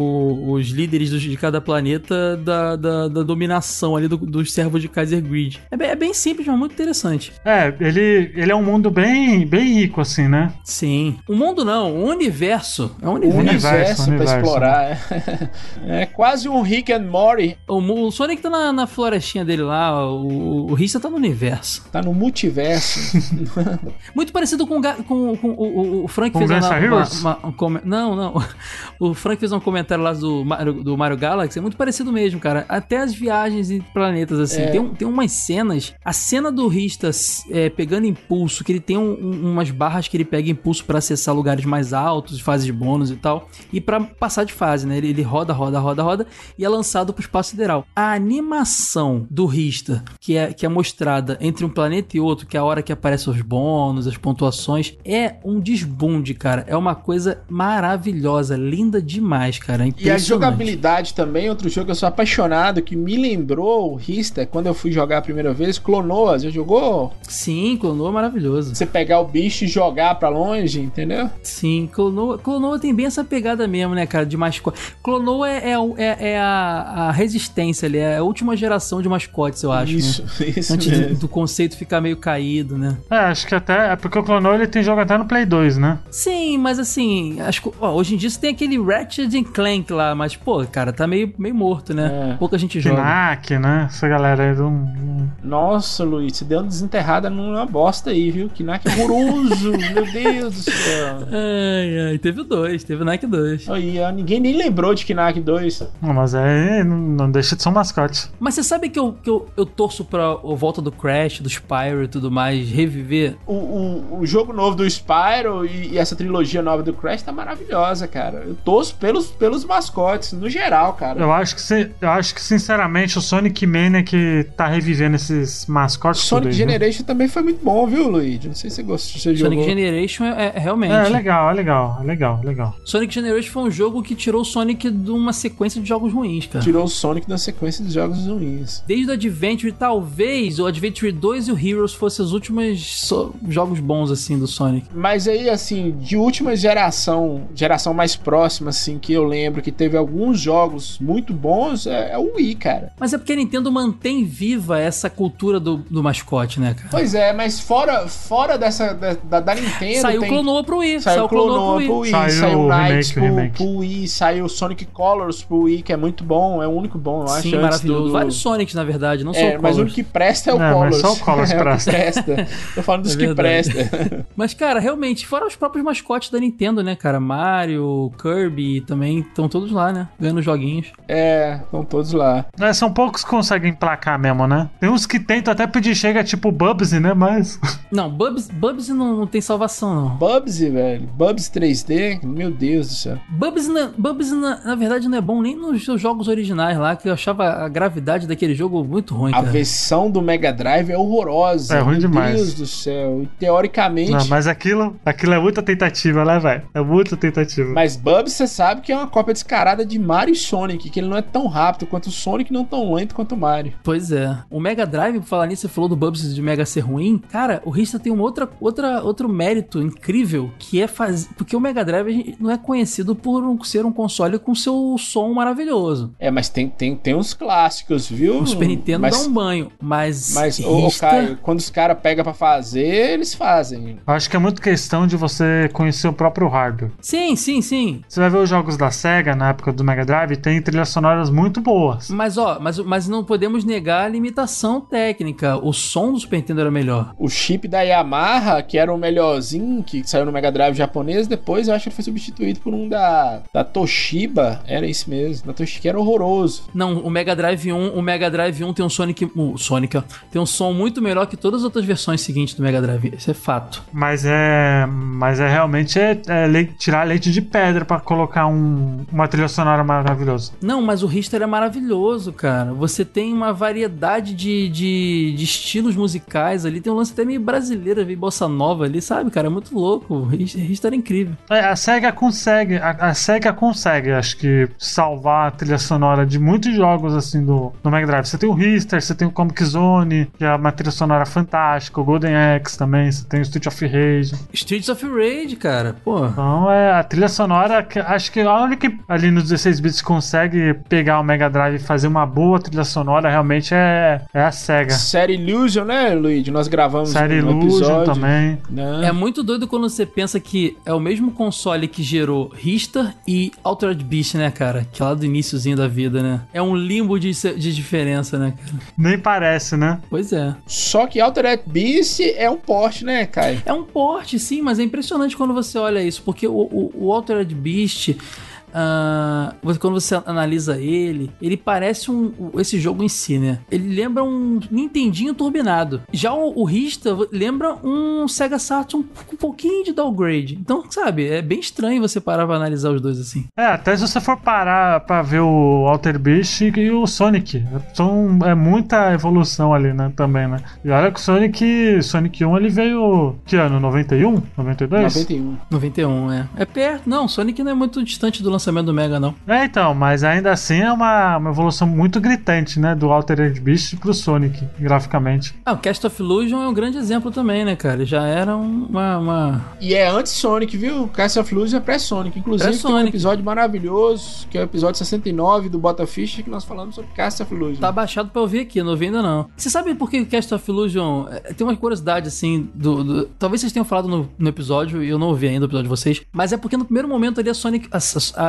o- os líderes de cada planeta da, da, da dominação ali do- dos servos de Kaiser Grid. É bem, é bem simples, mas muito interessante. É, ele, ele é um mundo bem, bem rico, assim, né? Sim. O mundo não, o universo. É um O universo. universo, universo, pra universo. explorar. É. É quase um Rick and Morty. O, o Sonic tá na, na florestinha dele lá, o, o Rista tá no universo. Tá no multiverso. Muito parecido com, o ga- com, com o, o- o Frank Com fez uma, uma, um come- Não, não. O Frank fez um comentário lá do Mario, do Mario Galaxy. É muito parecido mesmo, cara. Até as viagens entre planetas, assim. É. Tem, um- tem umas cenas. A cena do Rista é, pegando impulso, que ele tem um- um- umas barras que ele pega impulso pra acessar lugares mais altos, fases de bônus e tal. E pra passar de fase, né? Ele, ele roda, roda, roda, roda e é lançado pro espaço sideral. A animação do Rista, que é, que é mostrada entre um planeta e outro, que é a hora que aparecem os bônus, as pontuações, é um desbunde, cara. É uma coisa maravilhosa, linda demais, cara. É E a jogabilidade também, outro jogo que eu sou apaixonado, que me lembrou o Rista, quando eu fui jogar a primeira vez, Clonoa. Já jogou? Sim, Clonoa é maravilhoso. Você pegar o bicho e jogar pra longe, entendeu? Sim, Clonoa, Clonoa tem bem essa pegada mesmo, né, cara, de mascote. Clonoa é, é, é- é a, a resistência ali, é a última geração de mascotes, eu acho. isso, né? isso Antes mesmo. do, do conceito ficar meio caído, né? É, acho que até. É porque o Clonou ele tem jogo até no Play 2, né? Sim, mas assim, acho que, ó, hoje em dia você tem aquele Ratchet and Clank lá, mas, pô, cara, tá meio, meio morto, né? É. Pouca gente joga. Knack, né? Essa galera aí do. Nossa, Luiz, você deu uma desenterrada numa bosta aí, viu? Naque horroroso, meu Deus do céu. Ai, ai, teve 2, teve o Nike 2. Aí, ó, ninguém nem lembrou de Knack 2. Não, mas é. Não, não deixa de ser um mascote. Mas você sabe que eu, que eu, eu torço pra a volta do Crash, do Spyro e tudo mais, reviver? O, o, o jogo novo do Spyro e, e essa trilogia nova do Crash tá maravilhosa, cara. Eu torço pelos, pelos mascotes, no geral, cara. Eu acho que, eu acho que sinceramente, o Sonic Man é que tá revivendo esses mascotes. Sonic aí, viu? Generation também foi muito bom, viu, Luigi? Não sei se você gostou. Você Sonic jogou. Generation é, é realmente. É, é legal, é legal, é legal, é legal. Sonic Generation foi um jogo que tirou o Sonic de uma sequência de jogos ruins, cara. Tirou o Sonic da sequência dos jogos ruins. Desde o Adventure, talvez o Adventure 2 e o Heroes fossem os últimos so- jogos bons, assim, do Sonic. Mas aí, assim, de última geração, geração mais próxima, assim, que eu lembro que teve alguns jogos muito bons, é, é o Wii, cara. Mas é porque a Nintendo mantém viva essa cultura do, do mascote, né, cara? Pois é, mas fora, fora dessa da, da, da Nintendo. Saiu tem... Clonoa pro Wii, Saiu Clonoa pro Wii, Saiu saiu, o Knights o pro, remake. pro Wii, saiu Sonic Colors pro Wii, que é muito bom, é o único bom, eu acho. Sim, maravilhoso. do- Vários Sonics, na verdade, não só É, o mas o Colors. único que presta é o mas Colors. só o Colors é, o que presta. presta. Tô falando dos É que presta. Mas, cara, realmente, fora os próprios mascotes da Nintendo, né, cara? Mario, Kirby também estão todos lá, né? Ganhando joguinhos. É, estão todos lá. É, são poucos que conseguem placar mesmo, né? Tem uns que tentam até pedir chega, tipo Bubsy, né? Mas. Não, Bubs, Bubs não, não tem salvação, não. Bubsy, velho. Bubsy 3D, meu Deus do céu. Bubs, na, Bubs na, na verdade, não é bom nem nos seus jogos originais lá, que eu achava a gravidade daquele jogo muito ruim, A cara. versão do Mega Drive é horrorosa. É ruim meu demais. Deus do céu. E teoricamente. Não, mas aquilo, aquilo é muita tentativa, né, velho? É muita tentativa. Mas Bubsy, você sabe que é uma cópia descarada de Mario e Sonic, que ele não é tão rápido quanto o Sonic, não tão lento quanto o Mario. Pois é. O Mega Drive, por falar nisso, você falou do Bubs de Mega ser ruim. Cara, o Rista tem uma outra, outra, outro mérito incrível, que é fazer... Porque o Mega Drive não é conhecido por um, ser um console com seu som maravilhoso. É, mas tem, tem, tem uns clássicos, viu? O Super Nintendo mas, dá um banho, mas. Mas, ô, Rista- Caio, quando os caras pegam pra fazer, eles fazem. Eu acho que é muito questão de você conhecer o próprio hardware. Sim, sim, sim. Você vai ver os jogos da SEGA na época do Mega Drive, tem trilhas sonoras muito boas. Mas ó, mas, mas não podemos negar a limitação técnica. O som do Super Nintendo era melhor. O chip da Yamaha, que era o melhorzinho, que saiu no Mega Drive japonês, depois eu acho que ele foi substituído por um da, da Toshiba. Era isso mesmo. Da Toshiba, que era horroroso. Não, o Mega Drive 1, o Mega Drive 1 tem um Sonic, o Sonic, ó, tem um som muito melhor que todas as outras versões seguintes do Mega Drive. Isso é fato. Mas é. Mas é realmente é, é tirar leite de pedra pra colocar um- uma trilha sonora maravilhosa. Não, mas o Richter é maravilhoso, cara. Você tem uma variedade de, de, de estilos musicais ali. Tem um lance até meio brasileiro, meio bossa nova ali, sabe, cara? É muito louco. O Richter Richter é incrível. É, a SEGA consegue, a, a SEGA consegue, acho que, salvar a trilha sonora de muitos jogos assim do, do Mega Drive. Você tem o Richter, você tem o Comic Zone, que é uma trilha sonora fantástica, o Golden Axe também, você tem o Street of Rage. Streets of Rage, cara. Pô. Então é a trilha sonora que acho que a única que ali nos 16 bits consegue pegar o Mega Drive e fazer uma boa trilha sonora realmente é, é a SEGA. Série Illusion, né, Luigi? Nós gravamos Série um Illusion episódio. também. Né? É muito doido quando você pensa que é o mesmo console que gerou Richter e Altered Beast, né, cara? Que é lá do iníciozinho da vida, né? É um limbo de, de diferença, né, cara? Nem parece, né? Pois é. Só que Altered Beast é um porte, né, Caio? É um porte, sim, mas é impressionante quando você olha isso, porque o, o, o Altered Beast. Você- quando você analisa ele, ele parece um, esse jogo em si, né? Ele lembra um Nintendinho turbinado. Já o, o Rista lembra um Sega Saturn com um pouquinho de downgrade. Então, sabe, é bem estranho você parar pra analisar os dois assim. É, até se você for parar pra ver o Alter Beast e o Sonic. São, é muita evolução ali, né? Também, né? E olha que o Sonic, Sonic 1 ele veio. Que ano? 91? 92? 91. 91, é. É perto. Não, Sonic não é muito distante do lançamento do Mega, não. É, então, mas ainda assim é uma, uma evolução muito gritante, né? Do Altered Beast pro Sonic, graficamente. Ah, o Cast of Illusion é um grande exemplo também, né, cara? Ele já era um- uma. uma... E é antes Sonic, viu? Castle of Illusion é pré-Sonic. Inclusive, tem um Pré-Sonic. episódio maravilhoso, que é o episódio 69 do Bota Ficha, que nós falamos sobre Castle of Illusion. Tá baixado pra ouvir aqui, não ouvi ainda não. Você sabe por que o Cast of Illusion é, tem uma curiosidade assim do, do- talvez vocês tenham falado no, no episódio e eu não ouvi ainda o episódio de vocês, mas é porque no primeiro momento ali a Sonic a,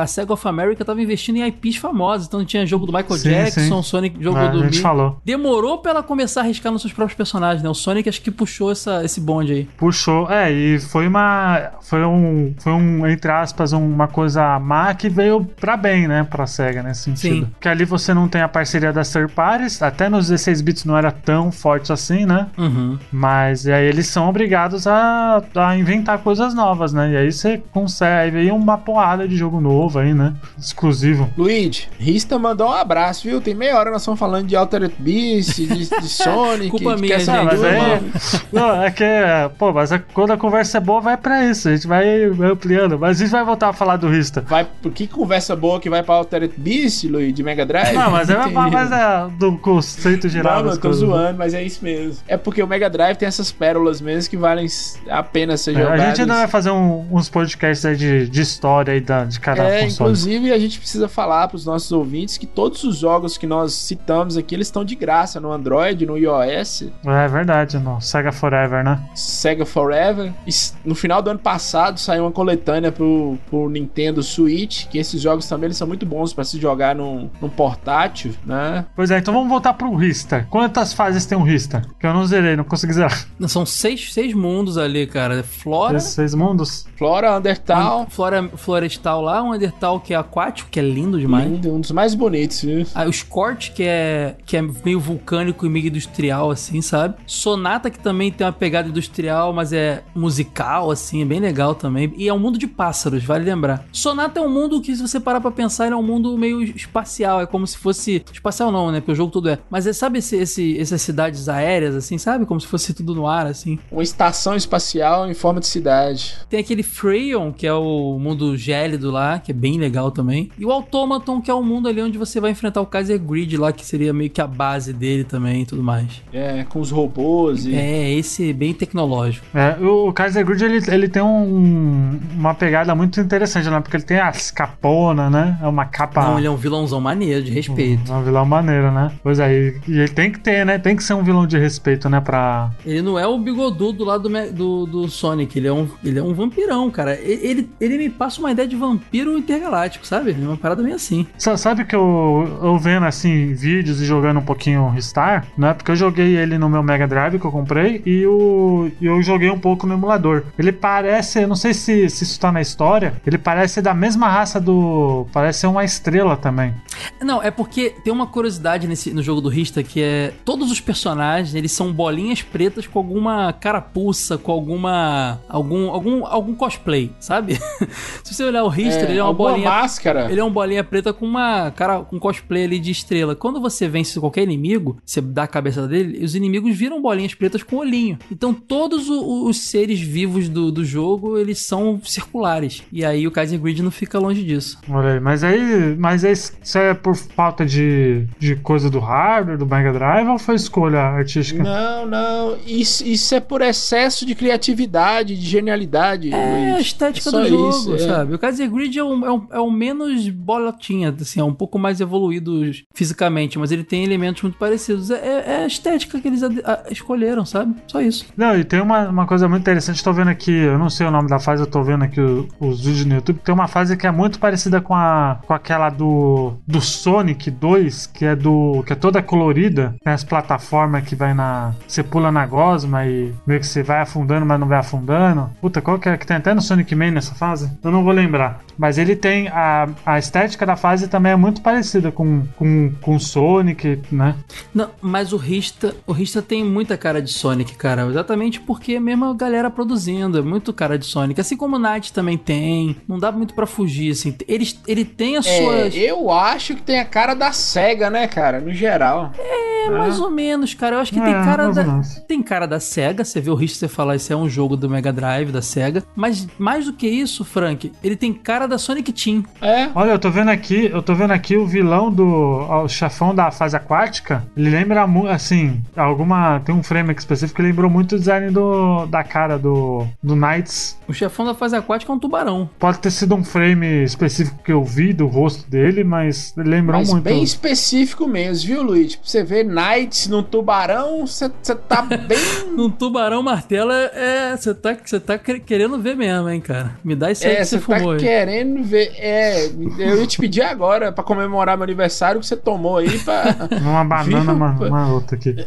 a, a Sega of America tava investindo em IPs famosos, então tinha jogo do Michael Sim, Jackson, sim. Sonic jogo É, do a gente Mi. falou. Demorou pra ela começar a arriscar nos seus próprios personagens, né? O Sonic acho que puxou essa, esse bonde aí. Puxou, é, e foi uma. Foi um. Foi um, entre aspas, uma coisa má que veio pra bem, né? Pra SEGA nesse sentido. Sim. Porque ali você não tem a parceria das third parties, até nos 16 bits não era tão forte assim, né? Uhum. Mas aí eles são obrigados a, a inventar coisas novas, né? E aí você consegue. Aí uma porrada de jogo novo aí, né? Exclusivo. Luigi, Rista mandou um abraço, viu? Tem meia hora nós estamos falando de Altered Beast, de, de Sonic, Culpa de minha, gente, mas aí. Não, é que. é, Pô, mas a- quando a conversa é boa, vai pra isso. A gente vai, ampliando. Mas a gente vai voltar a falar do Rista. Vai, por que conversa boa que vai pra Altered Beast, Luigi, de Mega Drive? Não, mas é mais é, do conceito geral. Não, eu tô coisas. zoando, mas é isso mesmo. É porque o Mega Drive tem essas pérolas mesmo que valem a pena ser É, jogadas. a gente ainda vai fazer um- uns podcasts aí de, de história aí da, de cada É, console. inclusive a gente precisa falar para os nossos ouvintes que todos os jogos que nós citamos aqui, eles estão de graça no Android, no iOS, É verdade, no Sega Forever, né? Sega Forever. E no final do ano passado saiu uma coletânea pro, pro Nintendo Switch, que esses jogos também eles são muito bons para se jogar num, num portátil, né? Pois é, então vamos voltar pro Rista. Quantas fases tem um Rista? Que eu não zerei, não consegui zerar. São seis, seis mundos ali, cara. Flora, Esses seis mundos? Flora, Undertale, Flora florestal lá, um Undertale que é aquático, que é lindo demais. lindo, um dos mais bonitos, viu? Aí o Scorch, que é, que é meio vulcânico e meio industrial, assim, sabe? Sonata, que também tem uma pegada industrial, mas é musical, assim, é bem legal também. E é um mundo de pássaros, vale lembrar. Sonata é um mundo que, se você parar pra pensar, ele é um mundo meio espacial. É como se fosse. Espacial não, né? Porque o jogo todo é. Mas é, sabe esse, esse- essas cidades aéreas, assim, sabe? Como se fosse tudo no ar, assim. Uma estação espacial em forma de cidade. Tem aquele Freyon, que é o mundo gélido lá, que é bem legal também. E o Automaton, que é o mundo ali onde você vai enfrentar o Kaiser Grid lá, que seria meio que a base dele também e tudo mais. É, com os robôs e... É, esse bem tecnológico. É, o Kaiser Grid ele, ele tem um, uma pegada muito interessante, né? Porque ele tem as capona, né? É uma capa. Não, ele é um vilãozão maneiro, de respeito. É um vilão maneiro, né? Pois é, e e ele tem que ter, né? Tem que ser um vilão de respeito, né? Pra. Ele não é o bigodudo lá do, do, do Sonic, ele é, um, ele é um vampirão, cara. Ele, ele me passa uma ideia de vampiro intergaláctico, sabe? É uma parada bem assim. Sa- Sabe que eu, eu vendo assim vídeos e jogando um pouquinho Ristar, né? Porque eu joguei ele no meu Mega Drive que eu comprei e o, e eu joguei um pouco no emulador. Ele parece, eu não sei se, se isso tá na história, ele parece ser da mesma raça do. Parece ser uma estrela também. Não, é porque tem uma curiosidade nesse, no jogo do Rista que é todos os personagens, eles são bolinhas pretas com alguma carapuça, com alguma algum algum algum cosplay, sabe? Se você olhar o Rista, ele é uma alguma bolinha máscara. Ele é um bolinha preta com uma cara com cosplay ali de estrela. Quando você vence qualquer inimigo, você dá a cabeça dele, os inimigos viram bolinhas pretas com olhinho. Então todos o- os seres vivos do, do jogo, eles são circulares. E aí o Kaiser Grid não fica longe disso. Olha aí, mas aí, mas aí isso é por falta de, de coisa do hardware, do Mega Drive ou foi escolha artística? Não, não. Isso, isso é por excesso de criatividade, de genialidade. É a estética É do jogo, isso, é. sabe? O Kaiser Grid é é, o, é o menos bolotinha, assim, é um pouco mais evoluído fisicamente, mas ele tem elementos muito parecidos. É, é- é a estética que eles ade- a- escolheram, sabe? Só isso. Não, e tem uma, uma coisa muito interessante, tô vendo aqui, eu não sei o nome da fase, eu tô vendo aqui os vídeos no YouTube, tem uma fase que é muito parecida com a com aquela do do Sonic 2, que é do que é toda colorida, tem as plataformas que vai na você pula na gosma e meio que você vai afundando, mas não vai afundando. Puta, qual que é que tem até no Sonic Man nessa fase? Eu não vou lembrar. Mas ele tem a, a estética da fase também é muito parecida com com, com Sonic, né? Não, mas o Rista, o Rista tem muita cara de Sonic, cara. Exatamente porque é mesmo a galera produzindo, é muito cara de Sonic. Assim como o Knight também tem. Não dá muito pra fugir, assim. Ele, ele tem as É, suas. eu acho que tem a cara da SEGA, né, cara? No geral. É, mais ou menos, cara. Eu acho que É, tem cara da. menos. Tem cara da SEGA, você vê o Rista falar, isso é um jogo do Mega Drive, da SEGA. Mas mais do que isso, Frank, ele tem cara da Sonic Team. É. Olha, eu tô vendo aqui, eu tô vendo aqui o vilão do ó, o chefão da fase aquática. Ele lembra mu- assim, alguma tem um frame aqui específico que lembrou muito o design do da cara do do Knights. O chefão da fase aquática é um tubarão. Pode ter sido um frame específico que eu vi do rosto dele, mas lembrou Mas muito. bem específico mesmo, viu, Luiz? Pra você ver Knights num tubarão, você você tá bem. Num tubarão martelo é. Você tá, você tá quer- querendo ver mesmo, hein, cara. Me dá isso aí É, que você tá fumou aí. querendo ver. É, eu ia te pedir agora pra comemorar meu aniversário que você tomou aí pra. Uma banana, uma, uma outra aqui.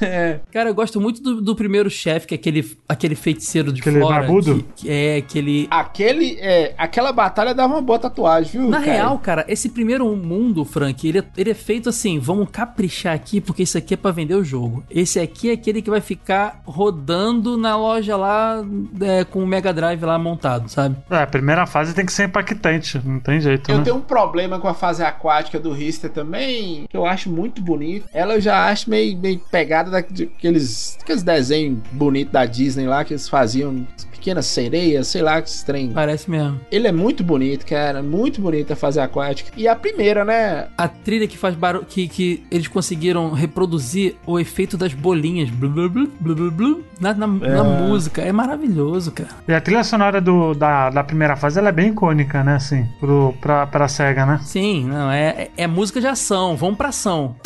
É, Cara, eu gosto muito do, do primeiro chefe, que é aquele, aquele feiticeiro de Aquele fora. barbudo? Que, que é aquele. aquele, é, aquela batalha dava uma boa tatuagem, viu? Na cara? real, cara, esse primeiro mundo, Frank, ele é, ele é feito assim: vamos caprichar aqui, porque isso aqui é pra vender o jogo. Esse aqui é aquele que vai ficar rodando na loja lá é, com o Mega Drive lá montado, sabe? É, a primeira fase tem que ser impactante, não tem jeito, Eu né? tenho um problema com a fase aquática do Rister também, que eu acho muito bonito. Ela eu já acho meio, meio pegada daqueles, daqueles desenhos bonitos da Disney lá que eles faziam. Pequenas sereias, sei lá que trem. Parece mesmo. Ele é muito bonito, cara. Muito bonito a fase aquática. E a primeira, né? A trilha que faz barulho. Que, que eles conseguiram reproduzir o efeito das bolinhas blu, blu, blu, blu, blu, blu, na, na, na música. É maravilhoso, cara. E a trilha sonora do, da, da primeira fase ela é bem icônica, né? Assim, pro, pra, pra SEGA, né? Sim, não, é, é música de ação. Vamos pra ação.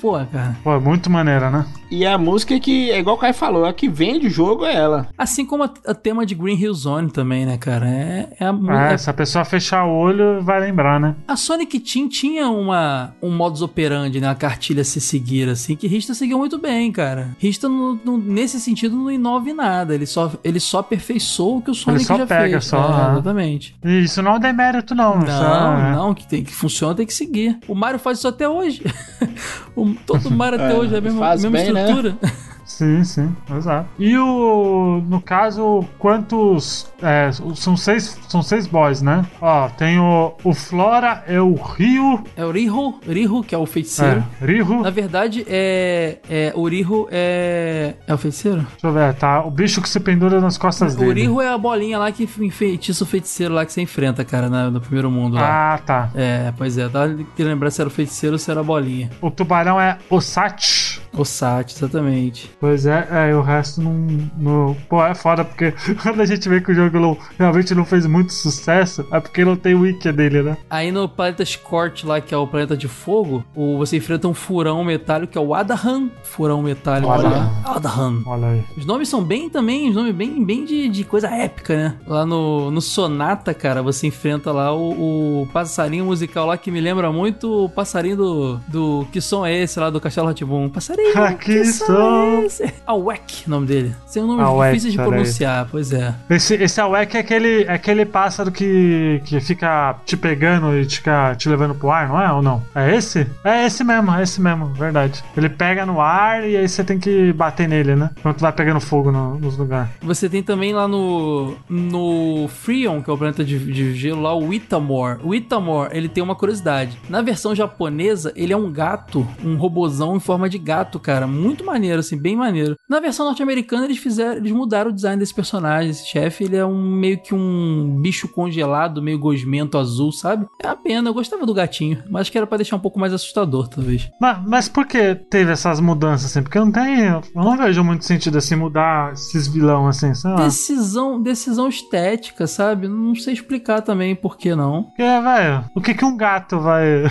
Pô, cara. Pô, é muito maneira, né? E a música que, é igual o Caio falou, a que vende o jogo é ela. Assim como a, a tema de Green Hill Zone também, né, cara? É, é a, É, é- se a pessoa fechar o olho, vai lembrar, né? a Sonic Team tinha uma, um modus operandi, né? Uma cartilha a se seguir, assim, que Rista seguiu muito bem, cara. Rista, no- no- nesse sentido, não inova em nada. Ele só, ele só aperfeiçoou o que o Sonic só já pega, fez. só, É, né? exatamente. E isso não é um demérito, não. Não, só, é. não, que, tem, que funciona tem que seguir. O Mario faz isso até hoje. O- todo Mario até É, hoje é a mesma, faz mesma bem, né? Sim, sim, exato. E o. No caso, quantos. É, são seis. São seis boys, né? Ó, tem o. O Flora é o Rio. É o Riho, Riho, que é o feiticeiro. É, Riho. Na verdade, é, é. O Riho é. É o feiticeiro? Deixa eu ver, tá? O bicho que se pendura nas costas O dele. Riho é a bolinha lá que enfeitiça o feiticeiro lá que você enfrenta, cara, na- no primeiro mundo lá. Ah, tá. É, pois é, tava querendo lembrar se era o feiticeiro ou se era a bolinha. O tubarão é Osat. O Sat, exatamente. Pois é, é, e o resto não, não. Pô, é foda, porque quando a gente vê que o jogo não- realmente não fez muito sucesso, é porque não tem o wiki dele, né? Aí no planeta Scorch lá, que é o planeta de fogo, o, você enfrenta um furão metálico que é o Adahan. Furão metálico Olha. lá. Adahan. Olha aí. Os nomes são bem também, os nomes bem, bem de, de coisa épica, né? Lá no, no Sonata, cara, você enfrenta lá o, o passarinho musical lá que me lembra muito o passarinho do. do que som é esse lá do Castelo Ratibum? Passarinho, Que som. é? Awek, o nome dele. Tem um nome Awek, difícil de pronunciar, pois é. Esse, esse Awek é aquele, é aquele pássaro que, que fica te pegando e te, te levando pro ar, não é? Ou não? É esse? É esse mesmo, é esse mesmo, verdade. Ele pega no ar e aí você tem que bater nele, né? Quando vai pegando fogo no- nos lugares. Você tem também lá no. No Freon, que é o planeta de, de gelo lá, o Itamor. O Itamor, ele tem uma curiosidade. Na versão japonesa, ele é um gato, um robozão em forma de gato, cara. Muito maneiro, assim, bem maneiro. Na versão norte-americana, eles fizeram. Eles mudaram o design desse personagem. Esse chefe, ele é um meio que um bicho congelado, meio gosmento azul, sabe? É uma pena, eu gostava do gatinho. Mas acho que era pra deixar um pouco mais assustador, talvez. Mas, mas por que teve essas mudanças assim? Porque não tem. Eu não vejo muito sentido assim mudar esses vilão assim, sei lá. Decisão, decisão estética, sabe? Não sei explicar também por que não. Porque, velho, o que que um gato vai.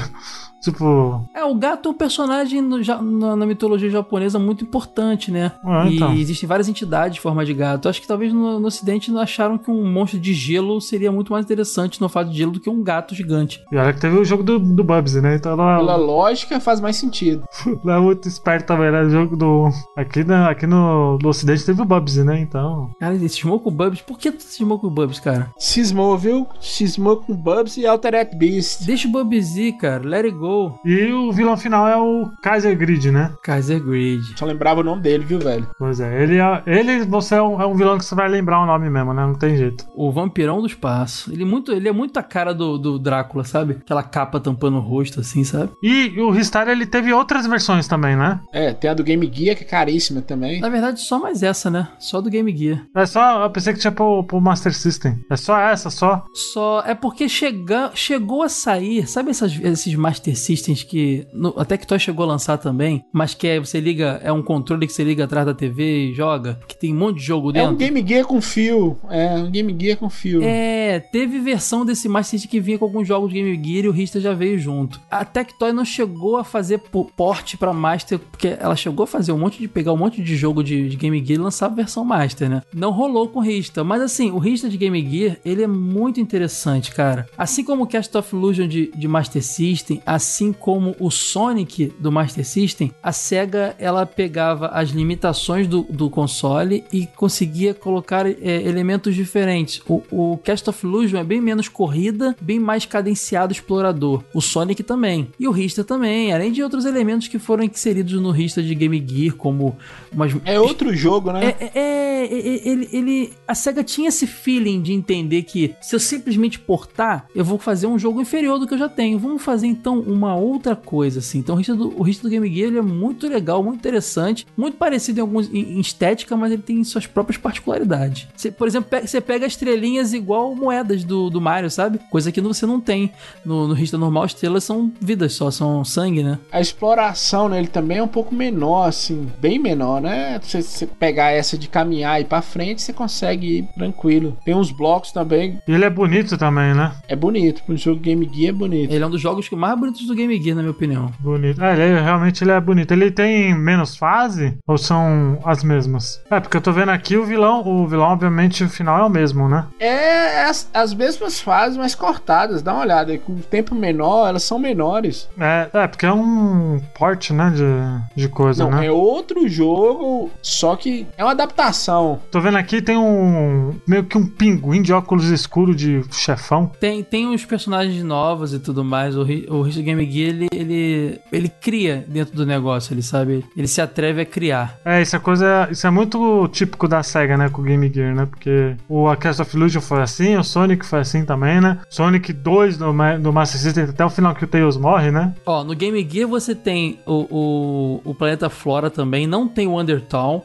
Tipo. É, o gato é um personagem no na, na mitologia japonesa muito importante, né? Ah, e então. existem várias entidades de forma de gato. Acho que talvez no, no ocidente não acharam que um monstro de gelo seria muito mais interessante no fato de gelo do que um gato gigante. E olha que teve o jogo do, do Bubsy, né? Então Pela ela, lógica, faz mais sentido. ela é muito esperto também, né? O jogo do. Aqui, na, aqui no, no Ocidente teve o Bubsy, né? Então. Cara, ele cismou com o Bubs. Por que tu cismou com o Bubs, cara? Cismou, viu? Cismou com Bubs e Altered Beast. Deixa o Bubs ir, cara. Let it go. E o vilão final é o Kaiser Grid, né? Kaiser Grid. Só lembrava o nome dele, viu, velho? Pois é, ele é, ele você é um, é um vilão que você vai lembrar o nome mesmo, né? Não tem jeito. O vampirão do espaço. Ele, é muito, ele é muito a cara do, do Drácula, sabe? Aquela capa tampando o rosto, assim, sabe? E o Ristar ele teve outras versões também, né? É, tem a do Game Gear, que é caríssima também. Na verdade, só mais essa, né? Só do Game Gear. É só. Eu pensei que tinha pro, pro Master System. É só essa, só. Só é porque chega, chegou a sair, sabe essas- esses Master Systems que no, a Tectoy chegou a lançar também, mas que é, você liga, é um controle que você liga atrás da TV e joga, que tem um monte de jogo É dentro. um Game Gear com fio. É, um Game Gear com fio. É, teve versão desse Master System que vinha com alguns jogos de Game Gear e o Rista já veio junto. A Tectoy não chegou a fazer po- porte pra Master, porque ela chegou a fazer um monte de pegar um monte de jogo de, de Game Gear e lançar a versão Master, né? Não rolou com o Rista, mas assim, o Rista de Game Gear, ele é muito interessante, cara. Assim como o Cast of Illusion de, de Master System, assim como o Sonic do Master System, a SEGA ela pegava as limitações do, do console e conseguia colocar é, elementos diferentes. O, o Cast of Illusion é bem menos corrida, bem mais cadenciado explorador. O Sonic também. E o Rista também, além de outros elementos que foram inseridos no Rista de Game Gear, como umas É outro jogo, né? é, é, é, é, ele, ele, a SEGA tinha esse feeling de entender que se eu simplesmente portar, eu vou fazer um jogo inferior do que eu já tenho. Vamos fazer então uma outra coisa, assim. Então o Rista do, o do Game Gear ele é muito legal, muito interessante, muito parecido em alguns em, em estética, mas ele tem suas próprias particularidades. Você, por exemplo, pe- você pega estrelinhas igual moedas do, do Mario, sabe? Coisa que você não tem no, no Rista normal. Estrelas são vidas só, são sangue, né? A exploração nele também é um pouco menor, assim, bem menor, né? Se você pegar essa de caminhar e ir pra frente, você consegue ir tranquilo. Tem uns blocos também, E ele é bonito também, né? é bonito. Um jogo Game Gear é bonito. Ele é um dos jogos que mais bonitos do Game Gear, na minha opinião. Bonito. É, ele é- realmente ele é bonito. Ele tem menos fase ou são as mesmas? É, porque eu tô vendo aqui o vilão, o vilão obviamente o final é o mesmo, né? É as, as mesmas fases, mas cortadas. Dá uma olhada. Com tempo menor, elas são menores. É, é porque é um porte, né, de, de coisa, Não, né? é outro jogo, só que é uma adaptação. Tô vendo aqui tem um meio que um pinguim de óculos escuros de chefão. Tem, tem uns personagens novos e tudo mais. O, o Game Game Gear ele, ele, ele cria dentro do negócio, ele sabe? Ele se atreve a criar. É, isso é coisa. Isso é muito típico da SEGA, né? Com o Game Gear, né? Porque o A Cast of Illusion foi assim, o Sonic foi assim também, né? Sonic 2 do, do Master System até o final que o Tails morre, né? Ó, no Game Gear você tem o, o, o planeta Flora também, não tem o Undertown.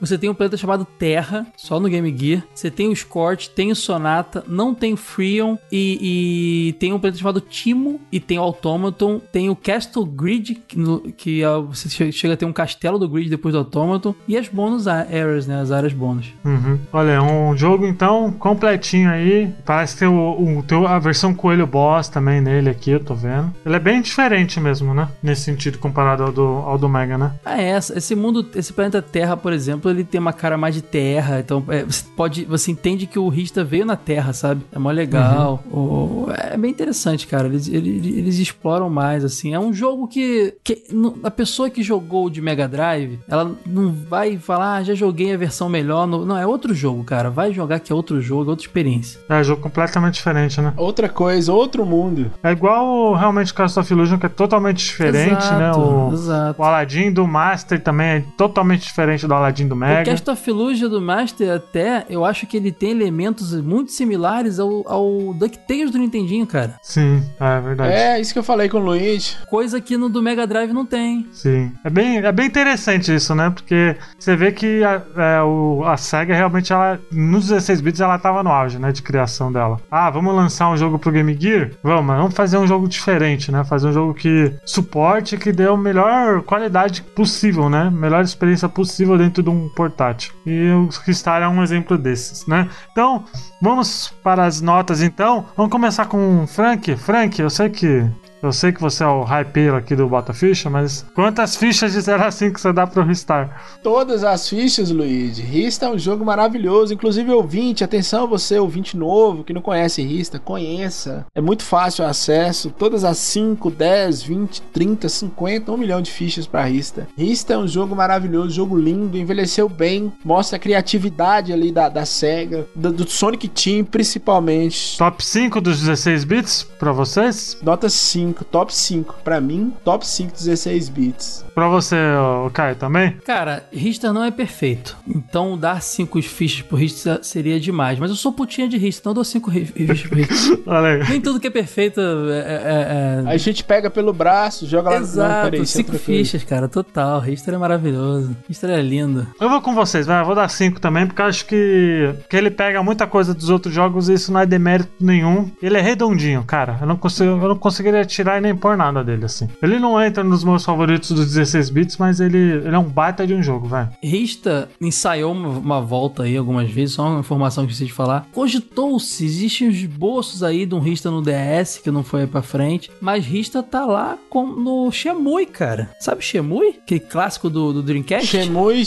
Você tem um planeta chamado Terra, só no Game Gear. Você tem o Scorch, tem o Sonata, não tem o Freon e, e tem um planeta chamado Timo e tem o Automaton. Tem o Castle Grid, que, no- que é, você che- chega a ter um castelo do Grid depois do Automaton. E as bonus a- areas, né? As áreas bônus. Uhum. Olha, é um jogo então completinho aí. Parece ter o, o- tem a versão Coelho Boss também nele aqui, eu tô vendo. Ele é bem diferente mesmo, né? Nesse sentido, comparado ao do, ao do Mega, né? Ah, é, esse mundo, esse planeta Terra, por exemplo, ele tem uma cara mais de terra, então é, você pode, você entende que o Rista veio na Terra, sabe? É mó legal. O- é bem interessante, cara. Eles, eles, eles exploram mais, assim. É um jogo que, que a pessoa que jogou de Mega Drive, ela não vai falar, ah, já joguei a versão melhor. no-" Não, é outro jogo, cara. Vai jogar que é outro jogo, é outra experiência. É um jogo completamente diferente, né? Outra coisa, outro mundo. É igual realmente o Cast of Illusion, que é totalmente diferente, exato, né? O, Exato. o Aladdin do Master também é totalmente diferente do Aladdin do Mega. Cast of Illusion do Master até, eu acho que ele tem elementos muito similares ao, ao DuckTales do Nintendinho, cara. Sim, é verdade. É, isso que eu falei com o Luigi. Coisa que no do Mega Drive não tem. Sim. É bem, é bem interessante isso, né? Porque você vê que a, é, o- a SEGA realmente, ela, nos 16 bits, ela tava no auge, né? De criação dela. Ah, vamos lançar um jogo pro Game Gear? Vamos, mas vamos fazer um jogo diferente, né? Fazer um jogo que suporte, que dê a melhor qualidade possível, né? Melhor experiência possível dentro de um portátil. E o Ristar é um exemplo desses, né? Então, vamos para as notas então. Vamos começar com o Frank. Frank, eu sei que eu sei que você é o hypeiro aqui do Bota Ficha, mas quantas fichas de 0 a 5 você dá pro Ristar? Todas as fichas, Luigi. Rista é um jogo maravilhoso. Inclusive, ouvinte, atenção você, ouvinte novo, que não conhece Rista, conheça. É muito fácil o acesso. Todas as 5, 10, 20, 30, 50, 1 milhão de fichas pra Rista. Rista é um jogo maravilhoso, jogo lindo, envelheceu bem, mostra a criatividade ali da, da SEGA, do, do Sonic Team, principalmente. Top 5 dos 16 bits pra vocês? Nota 5, top 5. Pra mim, top 5 16 bits. Pra você, ô, Caio, também? Cara, Richter não é perfeito. Então dar cinco fichas pro Richter seria demais. Mas eu sou putinha de Richter, então eu dou cinco ri- fichas pro Richter. Nem tudo que é perfeito é. é- é- A gente pega pelo braço, joga lá Exato, peraí, isso é cinco outra coisa. fichas, cara, total. Richter é maravilhoso. Richter é lindo. Eu vou com vocês, vai, eu vou dar 5 também, porque eu acho que, que ele pega muita coisa dos outros jogos e isso não é demérito nenhum. Ele é redondinho, cara. Eu não, consigo, eu não conseguiria tirar e nem pôr nada dele, assim. Ele não entra nos meus favoritos dos 16 bits, mas ele, ele é um baita de um jogo, vai. Rista ensaiou uma, uma volta aí algumas vezes, só uma informação que eu esqueci de falar. Cogitou-se, existem os esboços aí de um Rista no DS que não foi aí pra frente, mas Rista tá lá com, no Shemui, cara. Sabe Shemui? Aquele clássico do, do Dreamcast? Shemui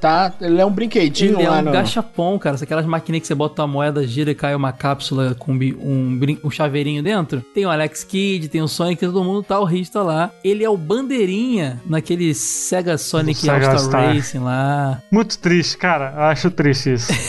tá, ele é um brinquedinho Ele é lá um no... gachapon, cara. Aquelas maquininhas que você bota uma moeda, gira e cai uma cápsula com um, brin- um chaveirinho dentro. Tem o Alex Kidd, tem o Sonic, todo mundo tá o Rista lá. Ele é o bandeirinha naquele Sega Sonic Sega All-Star Star. Racing lá. Muito triste, cara. Eu acho triste isso.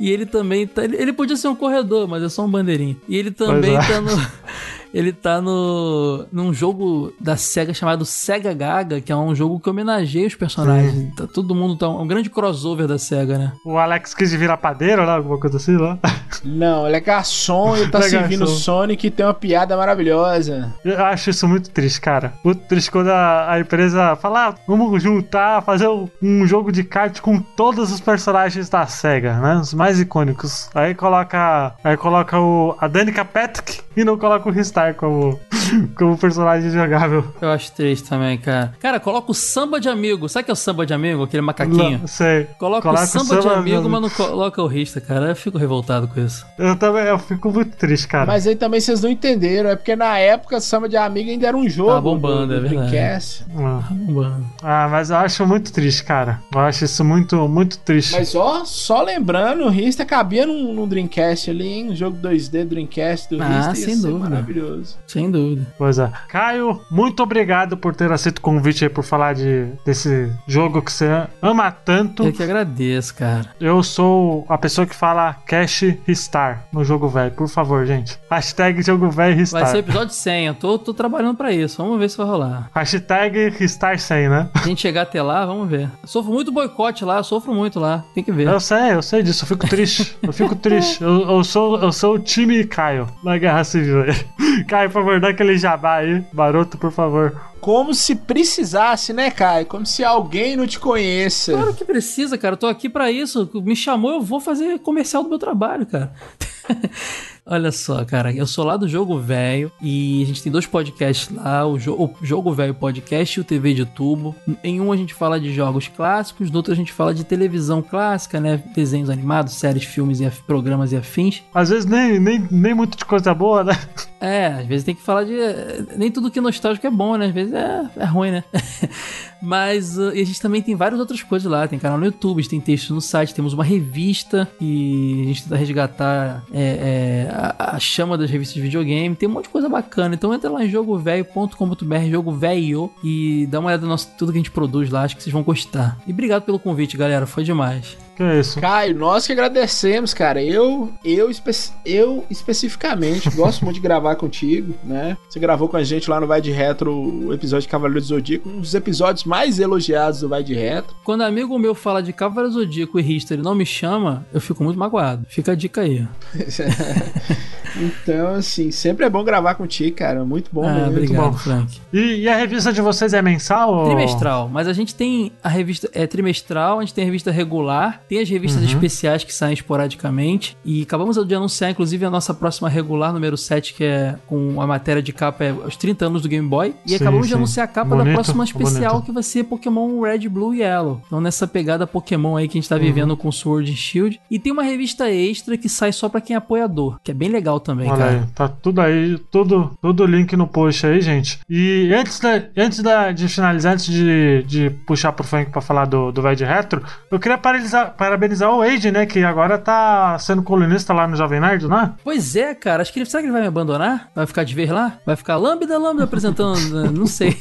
E ele também tá. Ele, ele podia ser um corredor, mas é só um bandeirinha. E ele também Pois é. tá no. Ele tá no. num jogo da SEGA chamado Sega Gaga, que é um jogo que homenageia os personagens. Tá, todo mundo tá. um grande crossover da SEGA, né? O Alex quis virar padeiro, lá, alguma coisa assim, lá. Não, ele é garçom e tá é servindo garçom. Sonic e tem uma piada maravilhosa. Eu acho isso muito triste, cara. Muito triste quando a, a empresa fala, ah, vamos juntar, fazer um, um jogo de kart com todos os personagens da SEGA, né? Os mais icônicos. Aí coloca. Aí coloca o, a Danica Patrick e não coloca o Ristar como, como personagem jogável. Eu acho triste também, cara. Cara, coloca o samba de amigo. Sabe o que é o samba de amigo? Aquele macaquinho? Não, sei. Coloca, o samba, de amigo, mas não coloca o Rista, cara. Eu fico revoltado com isso. Eu também eu fico muito triste, cara. Mas aí também vocês não entenderam, é porque na época Samba de Amigo ainda era um jogo. Tá bombando, do, do é verdade. Dreamcast. Ah. Mano. Ah, mas eu acho muito triste, cara. Eu acho isso muito, muito triste. Mas ó, só lembrando, o Rista cabia num, num Dreamcast ali, hein? Um jogo 2D Dreamcast do Ah, Rista ia sem dúvida. maravilhoso. Sem dúvida. Pois é. Caio, muito obrigado por ter aceito o convite aí por falar de, desse jogo que você ama tanto. Eu que agradeço, cara. Eu sou a pessoa que fala Cash Ristar no jogo velho, por favor, gente. Hashtag jogo velho Ristar. Vai ser episódio 100, eu tô, tô trabalhando pra isso. Vamos ver se vai rolar. Hashtag Ristar 100, né? A gente chegar até lá, vamos ver. Eu sofro muito boicote lá, eu sofro muito lá. Tem que ver. Eu sei, eu sei disso, eu fico triste. Eu fico triste. Eu, eu sou, eu sou o time Caio na Guerra Civil. Caio, por favor, dá aquele jabá aí. Baroto, por favor. Como se precisasse, né, Kai? Como se alguém não te conheça. Claro que precisa, cara. Eu tô aqui pra isso. Me chamou, eu vou fazer comercial do meu trabalho, cara. Olha só, cara, eu sou lá do Jogo Velho e a gente tem dois podcasts lá, o, jo o Jogo Velho Podcast e o TV de Tubo. Em um a gente fala de jogos clássicos, no outro a gente fala de televisão clássica, né? Desenhos animados, séries, filmes e programas e afins. Às vezes nem, nem, nem muito de coisa boa, né? É, às vezes tem que falar de. Nem tudo que é nostálgico é bom, né? Às vezes é, é ruim, né? Mas uh, a gente também tem várias outras coisas lá. Tem canal no YouTube, tem texto no site, temos uma revista e a gente tenta resgatar é, é, a, a, chama das revistas de videogame. Tem um monte de coisa bacana. Então entra lá em jogovelho.com.br, jogo velho, e dá uma olhada no nosso, tudo que a gente produz lá. Acho que vocês vão gostar. E obrigado pelo convite, galera. Foi demais. Que é isso? Caio, nós que agradecemos, cara. Eu, eu, espe eu especificamente gosto muito de gravar contigo, né? Você gravou com a gente lá no Vai de Retro o episódio de Cavaleiro do Zodíaco, um dos episódios mais elogiados do Vai de Retro. Quando amigo meu fala de Cavaleiro do Zodíaco e History não me chama, eu fico muito magoado. Fica a dica aí. então, assim, sempre é bom gravar contigo, cara. Muito bom ah, mesmo. Obrigado, bom. Frank. E, e, a revista de vocês é mensal? Ou... Trimestral, mas a gente tem a revista é trimestral, a gente tem a revista regular, tem as revistas uhum. especiais que saem esporadicamente. E acabamos de anunciar, inclusive, a nossa próxima regular, número 7, que é com a matéria de capa é os 30 anos do Game Boy. E sim, acabamos sim. de anunciar a capa bonito, da próxima especial, bonito. que vai ser Pokémon Red, Blue e Yellow. Então, nessa pegada Pokémon aí que a gente tá uhum. vivendo com Sword and Shield. E tem uma revista extra que sai só pra quem é apoiador, que é bem legal também, Olha cara. Aí, tá tudo aí, tudo, tudo link no post aí, gente. E antes, da, antes da, de finalizar, antes de, de puxar pro Frank pra falar do, do Vai de Retro, eu queria parabenizar, parabenizar o Wade, né? Que agora tá sendo colunista lá no Jovem Nerd, não é? Pois é, cara. Acho que ele, será que ele vai me abandonar? Vai ficar de vez lá? Vai ficar lambda, lambda apresentando? não sei.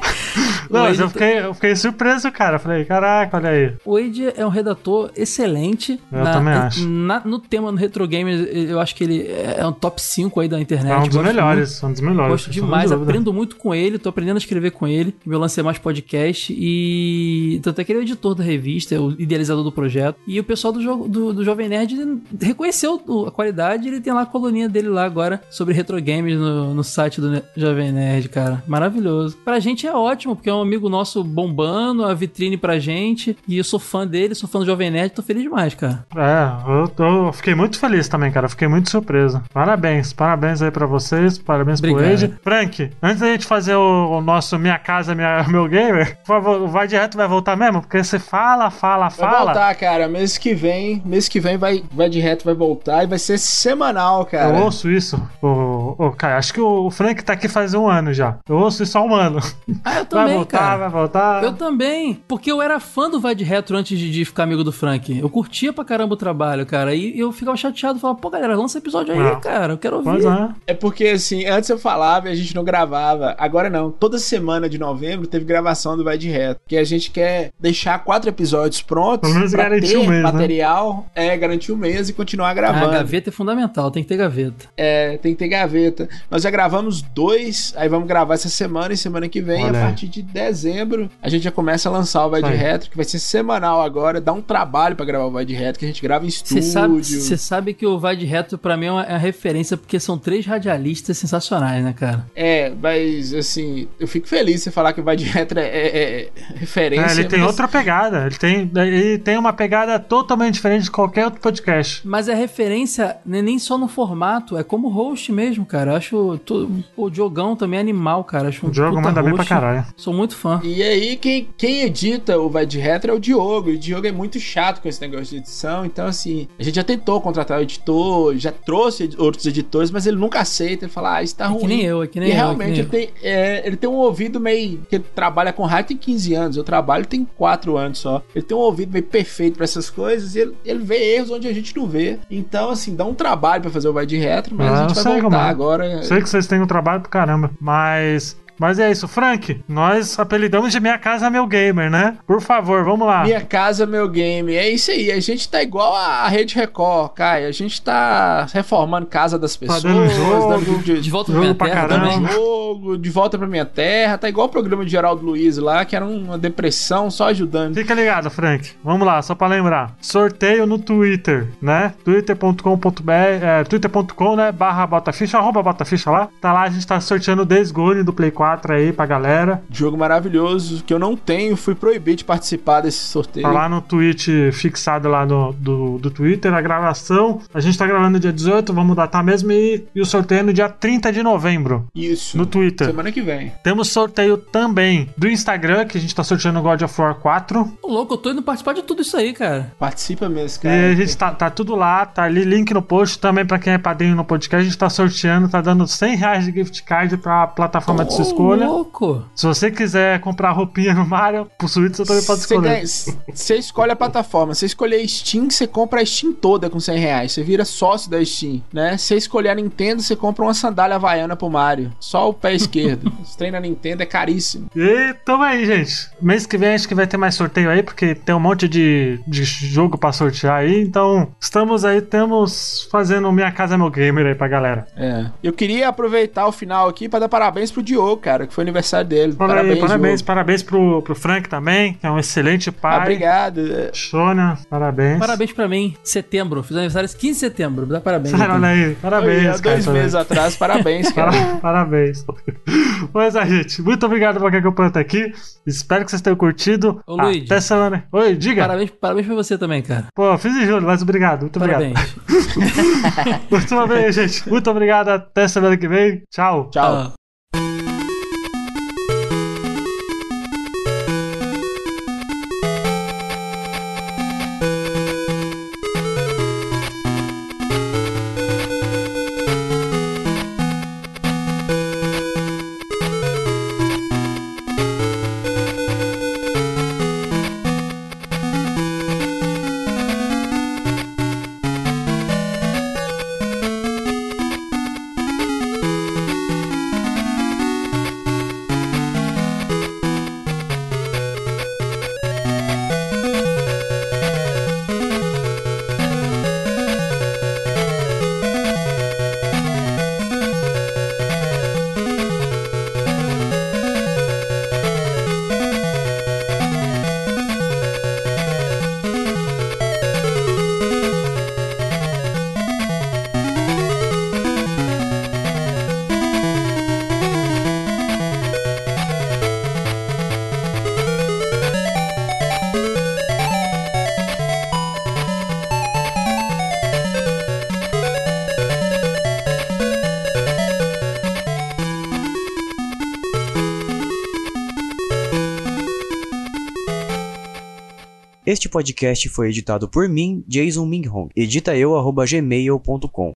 não, mas eu fiquei, eu fiquei surpreso, cara. Falei, caraca, olha aí. O Wade é um redator excelente. Eu na, também acho. Na, no tema no Retro Games, eu acho que ele é um top 5 aí da internet. É um dos melhores, muito, um dos melhores. Gosto demais, aprendo muito com ele, tô aprendendo a escrever com ele. Meu lance é mais podcast e tanto é que ele é o editor da revista, é o idealizador do projeto. E o pessoal do, jogo, do, do Jovem Nerd reconheceu a qualidade ele tem lá a coluninha dele lá agora sobre retro games no, no site do Jovem Nerd, cara. Maravilhoso. Pra gente é ótimo, porque é um amigo nosso bombando, a vitrine pra gente. E eu sou fã dele, sou fã do Jovem Nerd, tô feliz demais, cara. É, eu, eu fiquei muito feliz também, cara. Fiquei muito surpreso. Parabéns, parabéns aí pra vocês, parabéns Obrigado. pro Age. Frank, antes da gente fazer o, o, nosso Minha Casa, minha, Meu Gamer, por favor, vai direto, vai voltar mesmo? Porque você fala, fala, fala. Vai voltar, cara. Mês que vem, mês que vem vai, vai de reto, vai voltar e vai ser semanal, cara. Eu ouço isso. O, o, cara, acho que o Frank tá aqui faz um ano já. Eu ouço isso há um ano. Ah, eu também, vai voltar, cara. Vai voltar, Eu também. Porque eu era fã do Vai de Retro antes de, de, ficar amigo do Frank. Eu curtia pra caramba o trabalho, cara. E eu ficava chateado. Falava, pô, galera, lança episódio aí, não. cara. Eu quero ouvir. Pois é. é porque, assim, antes eu falava e a gente não gravava. Agora não. Toda semana de novembro teve gravação do Vai de Reto. Que a gente quer deixar quatro episódios prontos. Pelo menos pra garantir ter mês, material. Né? É, garantir um mês e continuar gravando. Ah, a gaveta é fundamental. Tem que ter gaveta. É, tem que ter gaveta. Nós já gravamos dois. Aí vamos gravar essa semana e semana que vem. Olha a partir de dezembro, a gente já começa a lançar o Vai de. Retro, que vai ser semanal agora. Dá um trabalho pra gravar o Vai de Retro, que a gente grava em Você estúdio. sabe, cê sabe que o Vai de Retro pra mim é uma, é uma referência porque são três radialistas sensacionais, né, cara? É, mas assim, eu fico feliz de você falar que o Vai de Retro é, é- é referência. É, ele tem mas- outra pegada. Ele tem, ele tem uma pegada totalmente diferente de qualquer outro podcast. Mas é referência né, nem só no formato, é como host mesmo, cara. Eu acho to- o Diogão também é animal, cara. Acho um O puta manda bem pra host. caralho. Sou muito fã. E aí, quem, quem edita o Vai de Retro é o Diogo. E o Diogo é muito chato com esse negócio de edição. Então, assim, a gente já tentou contratar o editor, já trouxe outros editores, mas ele nunca aceita. Ele fala, ah, isso tá É ruim. que nem eu, é que nem e eu. é que realmente nem ele eu. tem, é, ele tem um ouvido meio. que ele trabalha com rádio tem 15 anos. Eu trabalho tem 4 anos só. Ele tem um ouvido meio perfeito pra essas coisas e ele, ele vê erros onde a gente não vê. Então, assim, dá um trabalho pra fazer o Vai de Retro, mas Ah, a gente vai como voltar agora. Sei que vocês têm um trabalho pro caramba, mas Mas é isso, Frank. Nós apelidamos de Minha Casa Meu Gamer, né? Por favor, vamos lá. Minha casa, meu game. É isso aí. A gente tá igual a Rede Record, Kai. A gente tá reformando casa das pessoas, Tá dando jogo, dando vídeo De volta pra minha pra terra caramba. também. jogo, de volta pra minha terra. Tá igual o programa de Geraldo Luiz lá, que era uma depressão só ajudando. Fica ligado, Frank. Vamos lá, só pra lembrar. Sorteio no Twitter, né? twitter.com.br, é, twitter.com, né? Barra Botaficha, arroba Botaficha lá. Tá lá, a gente tá sorteando o Days Gone do Play 4 aí pra galera. Jogo maravilhoso que eu não tenho, fui proibido de participar desse sorteio. Tá lá no tweet fixado lá no, do, do Twitter, a gravação. A gente tá gravando no dia 18, vamos datar mesmo. E, e o sorteio é no dia 30 de novembro, Isso. no Twitter. Semana que vem. Temos sorteio também do Instagram, que a gente tá sorteando God of War 4. Ô, louco, eu tô indo participar de tudo isso aí, cara. Participa mesmo, E cara. a gente tá, tá tudo lá, tá ali, link no post também pra quem é padrinho no podcast. A gente tá sorteando, tá dando 100 reais de gift card pra plataforma de sua escolha. louco. Se você quiser comprar roupinha no Mario, pro Switch você também pode escolher. Você escolhe a plataforma. Você escolher Steam, você compra a Steam toda com 100 reais. Você vira sócio da Steam, né? Se você escolher a Nintendo, você compra uma sandália havaiana pro Mario. Só o pé esquerdo. Os trem na Nintendo é caríssimo. E tamo aí, gente. Mês que vem acho que vai ter mais sorteio aí, porque tem um monte de, de jogo pra sortear aí. Então, estamos aí, temos fazendo Minha Casa Meu Gamer aí pra galera. É. Eu queria aproveitar o final aqui pra dar parabéns pro Diogo, cara, que foi aniversário dele. Parabéns, parabéns, Diogo. parabéns pro, pro Frank também, que é um excelente pai. Obrigado. É, Shona, parabéns. Parabéns pra mim. Setembro. Fiz aniversário 15 de setembro. Dá parabéns. Olha aqui. aí, parabéns. Há dois cara, meses atrás, parabéns, cara. Para- Parabéns. Mas a gente, muito obrigado por quem acompanhou até aqui. Espero que vocês tenham curtido. Ô, Luigi. Até semana. Oi, diga. Parabéns, parabéns pra você também, cara. Pô, fiz em julho, mas obrigado. Muito obrigado. Parabéns. Muito uma vez, gente. Muito obrigado. Até semana que vem. Tchau. Tchau. Este podcast foi editado por mim, Jason Minghong. Edita eu, gmail.com.